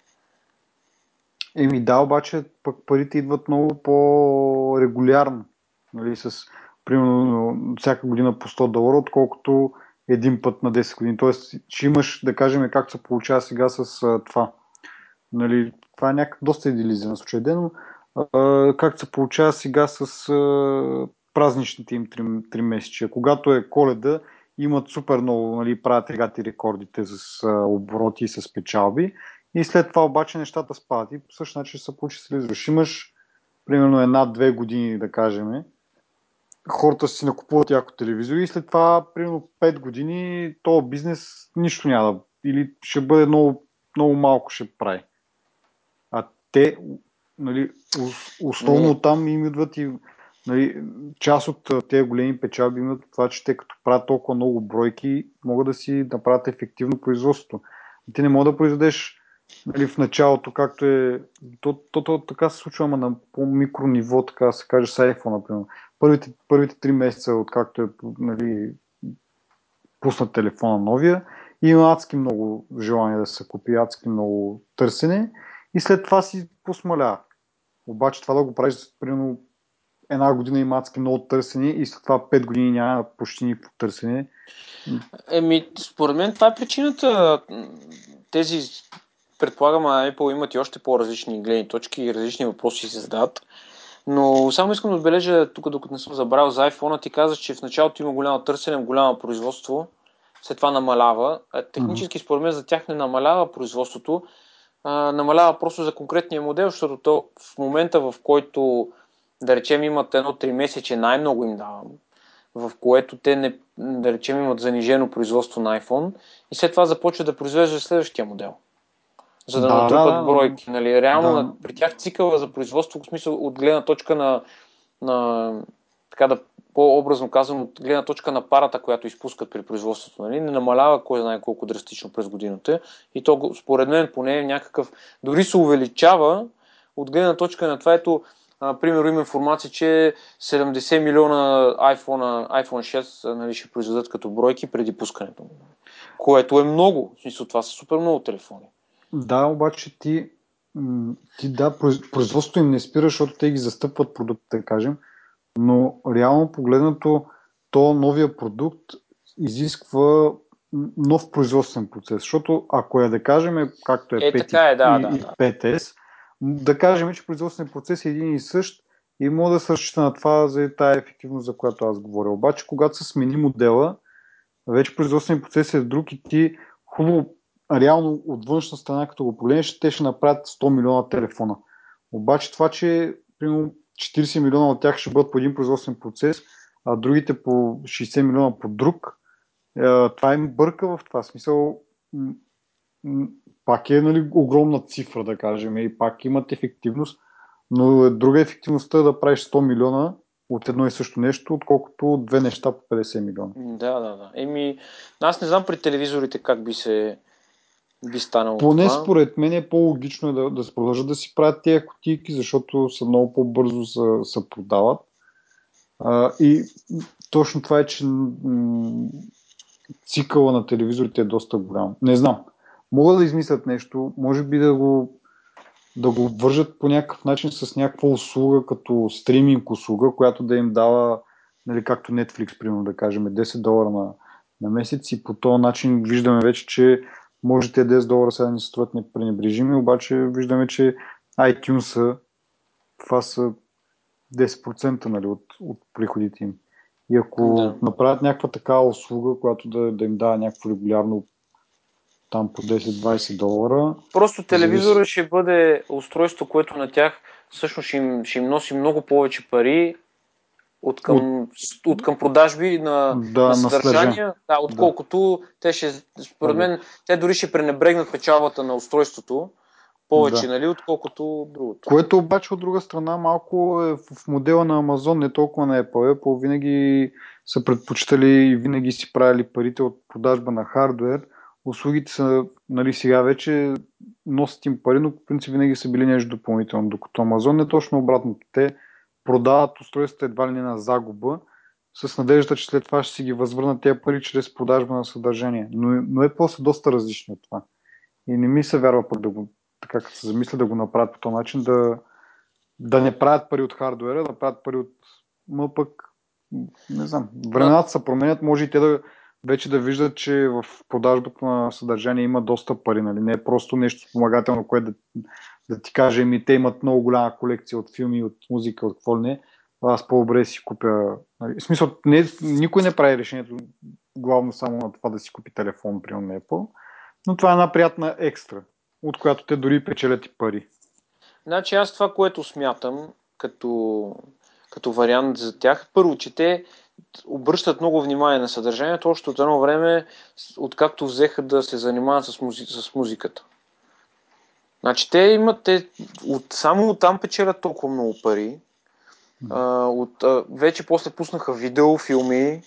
Еми да, обаче пък парите идват много по-регулярно. Нали, с примерно всяка година по 100 долара, отколкото един път на 10 години. Тоест, ще имаш, да кажем, както се получава сега с а, това. Нали, това е някак доста идеализиран случай, но както се получава сега с празничните им три, месечия. Когато е коледа, имат супер много, нали, правят регати рекордите с обороти и с печалби. И след това обаче нещата спадат. И по същия начин се получи с телевизор. имаш примерно една-две години, да кажем, хората си накупуват яко телевизори и след това, примерно 5 години, то бизнес нищо няма. Или ще бъде много, много малко ще прави. А те, нали, основно там им идват и нали, част от тези големи печалби имат това, че те като правят толкова много бройки, могат да си направят ефективно производството. И ти не можеш да произведеш нали, в началото, както е, то, то, то така се случва, ама на по-микро ниво, така да се каже, с iPhone, например. Първите, първите три месеца, откакто е нали, пуснат телефона новия, има адски много желание да се купи, адски много търсене и след това си посмаля. Обаче това да го правиш, примерно една година има адски много търсене и след това 5 години няма почти никакво търсене.
Еми, според мен това е причината. Тези, предполагам, Apple имат и още по-различни гледни точки и различни въпроси се задават. Но само искам да отбележа, тук докато не съм забравил за iPhone, ти казах, че в началото има голямо търсене, голямо производство, след това намалява. Технически, според мен, за тях не намалява производството, а, намалява просто за конкретния модел, защото то в момента, в който, да речем, имат едно 3 месече, най-много им давам, в което те, не, да речем, имат занижено производство на iPhone и след това започват да произвеждат следващия модел за да, да натрупат да, бройки. Нали? Реално да. при тях цикъла за производство, в смисъл от гледна точка на, на така да по-образно казвам, от гледна точка на парата, която изпускат при производството, нали? не намалява кой знае колко драстично през годината. И то, според мен, поне е някакъв, дори се увеличава от гледна точка на това, ето, примерно има информация, че 70 милиона iPhone, iPhone 6 нали, ще произведат като бройки преди пускането. Което е много. В смисъл, това са супер много телефони.
Да, обаче ти, ти да, производството им не спира, защото те ги застъпват продукта, да кажем, но реално погледнато, то новия продукт изисква нов производствен процес, защото ако е да кажем, както е,
е 5
е,
да,
и,
да,
и 5S, да кажем, че производствен процес е един и същ и мога да се разчита на това за тази ефективност, за която аз говоря. Обаче, когато се смени модела, вече производствен процес е друг и ти хубаво реално от външна страна, като го погледнеш, те ще направят 100 милиона телефона. Обаче това, че примерно 40 милиона от тях ще бъдат по един производствен процес, а другите по 60 милиона по друг, е, това им бърка в това смисъл. Пак е нали, огромна цифра, да кажем, и пак имат ефективност, но е друга ефективността е да правиш 100 милиона от едно и също нещо, отколкото две неща по 50 милиона.
Да, да, да. Еми, аз не знам при телевизорите как би се би станало
Поне
това.
според мен е по-логично е да, да се продължат да си правят тези кутийки, защото са много по-бързо се, се продават. А, и точно това е, че м- цикъла на телевизорите е доста голям. Не знам. Могат да измислят нещо, може би да го, да го вържат по някакъв начин с някаква услуга, като стриминг услуга, която да им дава, нали, както Netflix, примерно да кажем, 10 долара на, на месец и по този начин виждаме вече, че може те 10 долара сега ни се струват непренебрежими, обаче виждаме, че iTunes това са 10% нали, от, от приходите им. И ако да. направят някаква такава услуга, която да, да им дава някакво регулярно там по 10-20 долара.
Просто телевизора зависи... ще бъде устройство, което на тях всъщност ще им, ще им носи много повече пари, от към, от, от към продажби на,
да,
на съдържания, да, отколкото да. те ще, според мен, те дори ще пренебрегнат печалбата на устройството повече, да. нали, отколкото другото.
Което обаче от друга страна малко е в модела на Amazon, не толкова на Apple. Apple винаги са предпочитали и винаги си правили парите от продажба на хардвер. Услугите са, нали, сега вече носят им пари, но по принцип винаги са били нещо допълнително, докато Amazon е точно обратното. Те продават устройствата едва ли не на загуба, с надеждата, че след това ще си ги възвърнат тези пари чрез продажба на съдържание. Но, но е после доста различно от това. И не ми се вярва пък да го, така като се замисля да го направят по този начин, да, да не правят пари от хардуера, да правят пари от ма пък, не знам, времената се променят, може и те да вече да виждат, че в продажбата на съдържание има доста пари, нали? не е просто нещо спомагателно, което да, да ти кажа, ми те имат много голяма колекция от филми, от музика, от какво не, аз по-добре си купя. Нали, в смисъл, не, никой не прави решението главно само на това да си купи телефон, при Apple, но това е една приятна екстра, от която те дори печелят и пари.
Значи аз това, което смятам като, като вариант за тях, първо, че те обръщат много внимание на съдържанието, още от едно време, откакто взеха да се занимават с, музи... с музиката. Значи те имат, те от, само от там печелят толкова много пари. А, от, а, вече после пуснаха видео, филми,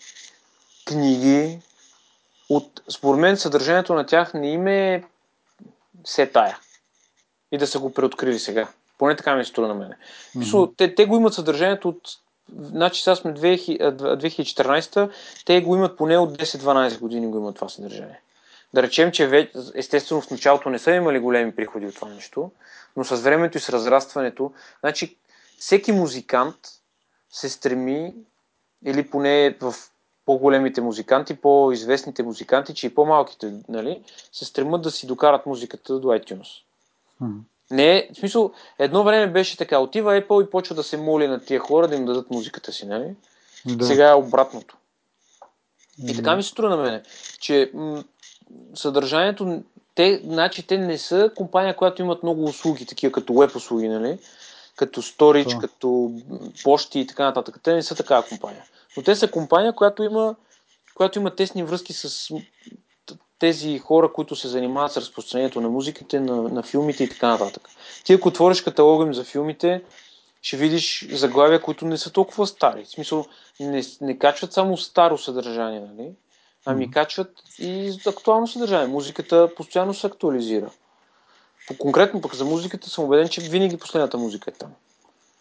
книги. От, според мен съдържанието на тях не им е се тая. и да са го преоткрили сега. Поне така ми се струва на мене. Mm-hmm. те, те го имат съдържанието от Значи сега сме 2014, те го имат поне от 10-12 години го имат това съдържание. Да речем, че естествено в началото не са имали големи приходи от това нещо, но с времето и с разрастването, значи всеки музикант се стреми, или поне в по-големите музиканти, по-известните музиканти, че и по-малките, нали, се стремат да си докарат музиката до iTunes. Mm. Не, в смисъл, едно време беше така, отива Apple и почва да се моли на тия хора да им дадат музиката си, нали? Да. Сега е обратното. И така ми се струва на мене, че м- съдържанието, те, значи, те не са компания, която имат много услуги, такива като веб услуги, нали? Като сторич, като почти и така нататък. Те не са такава компания. Но те са компания, която има, която има тесни връзки с тези хора, които се занимават с разпространението на музиките, на, на филмите и така нататък. Ти ако отвориш каталога им за филмите, ще видиш заглавия, които не са толкова стари. В смисъл, не, не качват само старо съдържание, нали? ами mm-hmm. качват и актуално съдържание. Музиката постоянно се актуализира. По конкретно пък за музиката съм убеден, че винаги последната музика е там.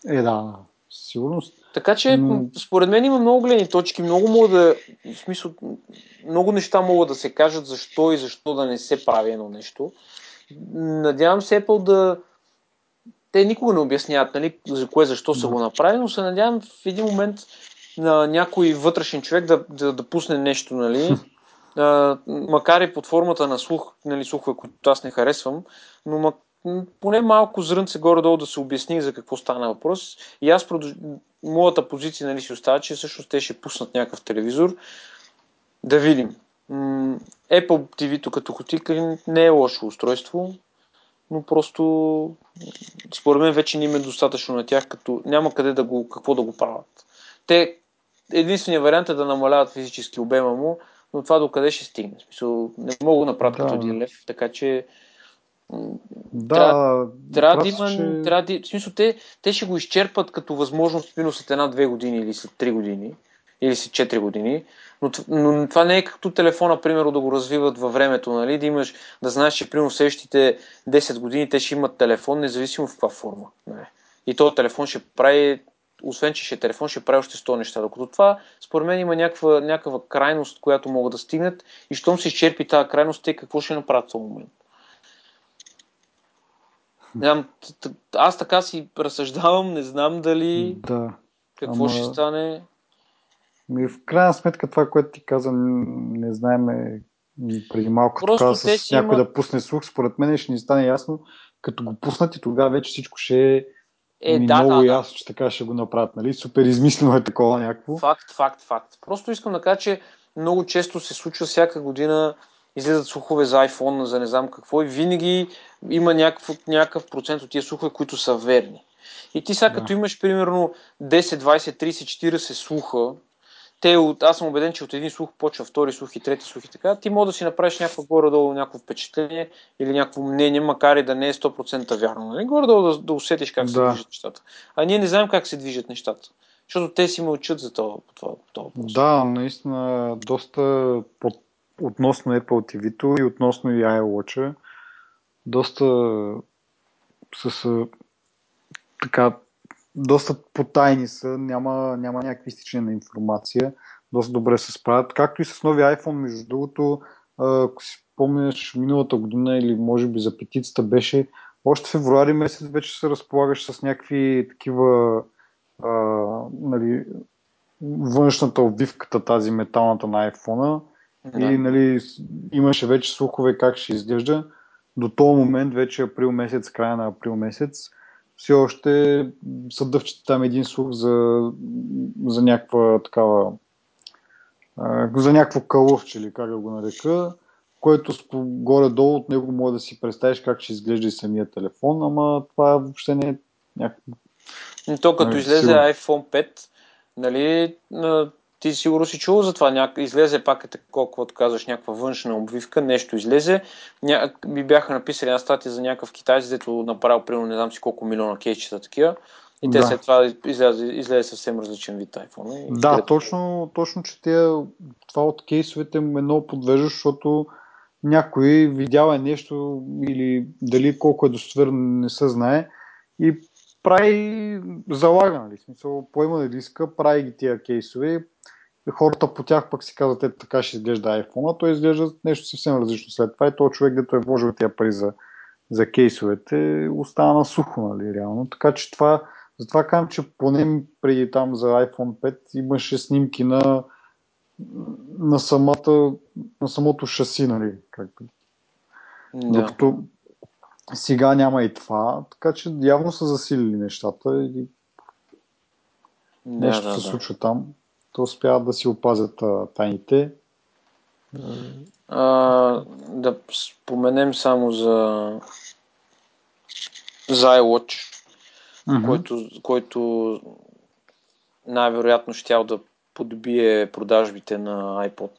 Е, да, сигурност.
Така че, според мен има много гледни точки, много мога да, в смисъл, много неща могат да се кажат защо и защо да не се прави едно нещо. Надявам се Apple да, те никога не обясняват, нали, за кое, защо са го направили, но се надявам в един момент на някой вътрешен човек да, да, да пусне нещо, нали, а, макар и под формата на слух, нали, слухове, които аз не харесвам, но поне малко зрънце горе-долу да се обясни за какво стана въпрос. И аз продълж... моята позиция нали, си остава, че всъщност те ще пуснат някакъв телевизор. Да видим. Apple TV-то като хотика не е лошо устройство, но просто според мен вече не им е достатъчно на тях, като няма къде да го, какво да го правят. Те, единственият вариант е да намаляват физически обема му, но това докъде ще стигне? Смисъл, не мога да направят да. като един лев, така че
да, трябва,
трябва да има. Ще... Трябва да, в смисъл, те, те ще го изчерпат като възможност минус след една-две години или след три години или след 4 години. Но, но това не е като телефона, примерно, да го развиват във времето, нали? Да имаш, да знаеш, че примерно следващите 10 години те ще имат телефон, независимо в каква форма. Нали? И този телефон ще прави, освен че ще е телефон, ще прави още 100 неща. Докато това, според мен, има някаква, някаква крайност, която могат да стигнат и щом се изчерпи тази крайност, те какво ще направят в този момент? Знам, аз така си разсъждавам, не знам дали
да.
какво Ама... ще стане.
Ми, в крайна сметка това, което ти каза, не знаем преди малко Просто така, с някой има... да пусне слух, според мен ще ни стане ясно, като го пуснат и тогава вече всичко ще е, е ми да, много да, ясно, да. че така ще го направят. Нали? Супер измислено е такова някакво.
Факт, факт, факт. Просто искам да кажа, че много често се случва всяка година излизат слухове за iPhone, за не знам какво и винаги има някакъв, някакъв процент от тия слухове, които са верни. И ти сега да. като имаш примерно 10, 20, 30, 40 слуха, те, аз съм убеден, че от един слух почва втори слух и трети слух и така, ти може да си направиш някакво горе-долу някакво впечатление или някакво мнение, макар и да не е 100% вярно. Нали? Горе-долу да, да усетиш как да. се движат нещата. А ние не знаем как се движат нещата. Защото те си мълчат за това, това, това
Да, наистина доста под относно Apple TV-то и относно и iWatch доста с така доста потайни са, няма, няма някакви изтичания на информация, доста добре се справят, както и с нови iPhone, между другото, ако си спомняш миналата година или може би за петицата беше, още февруари месец вече се разполагаш с някакви такива а, нали, външната обвивката, тази металната на iPhone да. И нали, имаше вече слухове как ще изглежда. До този момент, вече април месец, края на април месец, все още са дъвчета там един слух за, за някаква такава за някакво кълъвче или как да го нарека, което горе-долу от него може да си представиш как ще изглежда и самия телефон, ама това въобще не е някакво...
То като излезе сигурно. iPhone 5, нали, ти сигурно си чул за това. Няк... Излезе пак е такова, каквото казваш, някаква външна обвивка, нещо излезе. Ня... Би бяха написали една статия за някакъв китайец, дето направил примерно не знам си колко милиона кейчета такива. И те да. след това излезе, излезе съвсем различен вид iPhone.
да, точно, точно, че те, това от кейсовете ме много подвежда, защото някой видял е нещо или дали колко е достоверно не се знае и прави залага, нали? Смисъл, поема на диска, прави ги тия кейсове, хората по тях пък си казват, ето така ще изглежда iPhone, а той изглежда нещо съвсем различно след това и този човек, дето е вложил тия пари за, за кейсовете, остана на сухо, нали, реално. Така че това, затова казвам, че поне преди там за iPhone 5 имаше снимки на, на, самата, на самото шаси, нали, както. Да. Докато сега няма и това, така че явно са засилили нещата и да, нещо да, се да. случва там. То успяват да си опазят а, тайните.
А, да споменем само за за iWatch, mm-hmm. който, който най-вероятно щял да подбие продажбите на iPod.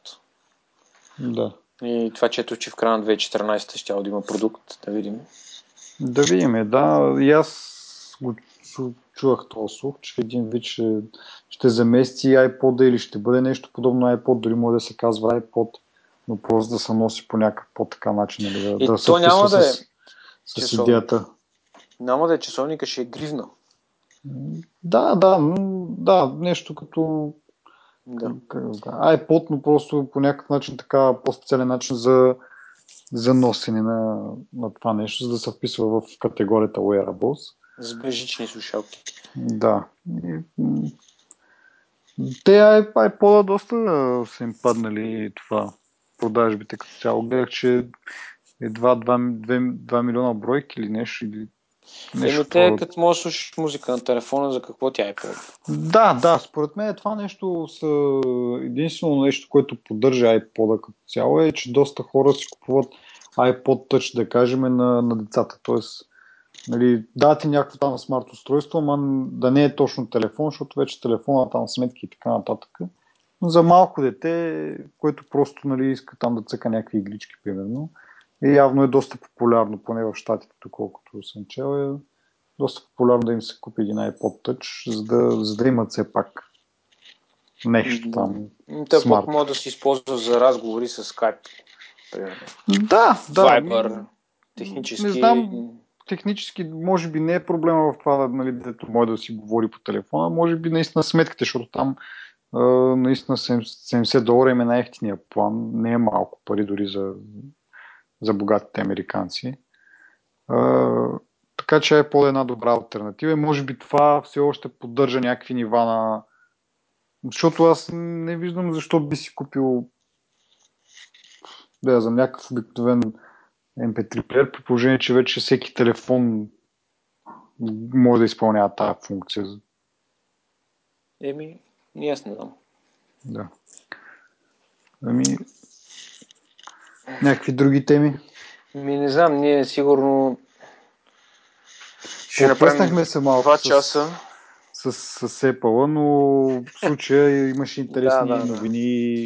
Да.
И това, че ето, че в края на 2014 ще да има продукт, да видим.
Да видим, да. И аз го чувах този слух, че един вид ще, ще замести iPod или ще бъде нещо подобно iPod, дори може да се казва iPod, но просто да се носи по някакъв по-така начин. Нали, да,
и
да
то няма да е
с, с идеята.
Няма да е часовника, ще е гривна.
Да, да, да, нещо като
да.
iPod, но просто по някакъв начин така по-специален начин за, за носене на, на това нещо, за да се вписва в категорията wearables.
С бежични слушалки.
Да. Те iPod доста са им паднали това продажбите като цяло. Гледах, че едва 2, 2, 2 милиона бройки или нещо, или
Еми те, като можеш да слушаш музика на телефона, за какво тя е по
Да, да, според мен това нещо са единствено нещо, което поддържа iPod като цяло е, че доста хора си купуват iPod Touch, да кажем, на, на децата. Тоест, нали, да ти някакво там смарт устройство, ама да не е точно телефон, защото вече телефона там сметки и така нататък. Но за малко дете, което просто нали, иска там да цъка някакви иглички, примерно, и явно е доста популярно, поне в Штатите, доколкото съм чел, е доста популярно да им се купи един iPod Touch, за да, за да имат все пак нещо там.
Те пък могат да се използва за разговори с Skype. Примерно.
Да, да.
Viber, технически.
Не знам, технически може би не е проблема в това, нали, дето може да си говори по телефона, може би наистина сметките, защото там наистина 70 долара им е най-ефтиния план, не е малко пари дори за, за богатите американци. А, така че е по една добра альтернатива и може би това все още поддържа някакви нива на... Защото аз не виждам защо би си купил да, за някакъв обикновен MP3 плеер, при положение, че вече всеки телефон може да изпълнява тази функция.
Еми, не аз не знам.
Да. Ами, Някакви други теми?
Ми не знам, ние сигурно
ще направим се малко
2 часа.
С, с, с Apple, но в случая имаше интересни да, да, новини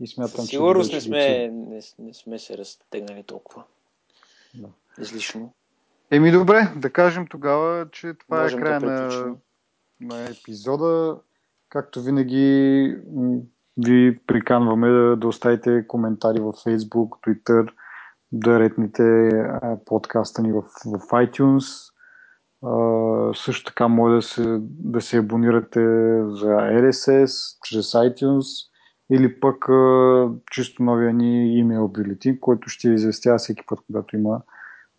и смятам,
че... Сигурност не сме, не, не сме се разтегнали толкова. Да. Излишно.
Еми добре, да кажем тогава, че това е Можем е края да на, на епизода. Както винаги ви приканваме да, да оставите коментари в Facebook, Twitter, да ретните подкаста ни в, в iTunes. А, също така може да се, да се абонирате за RSS чрез iTunes или пък чисто новия ни имейл бюлетин, който ще известява всеки път, когато има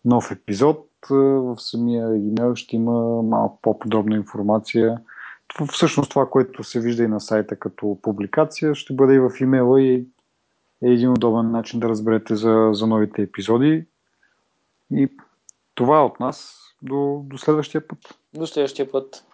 нов епизод. В самия имейл ще има малко по-подробна информация всъщност това, което се вижда и на сайта като публикация, ще бъде и в имейла и е един удобен начин да разберете за, за новите епизоди. И това е от нас. До, до следващия път.
До следващия път.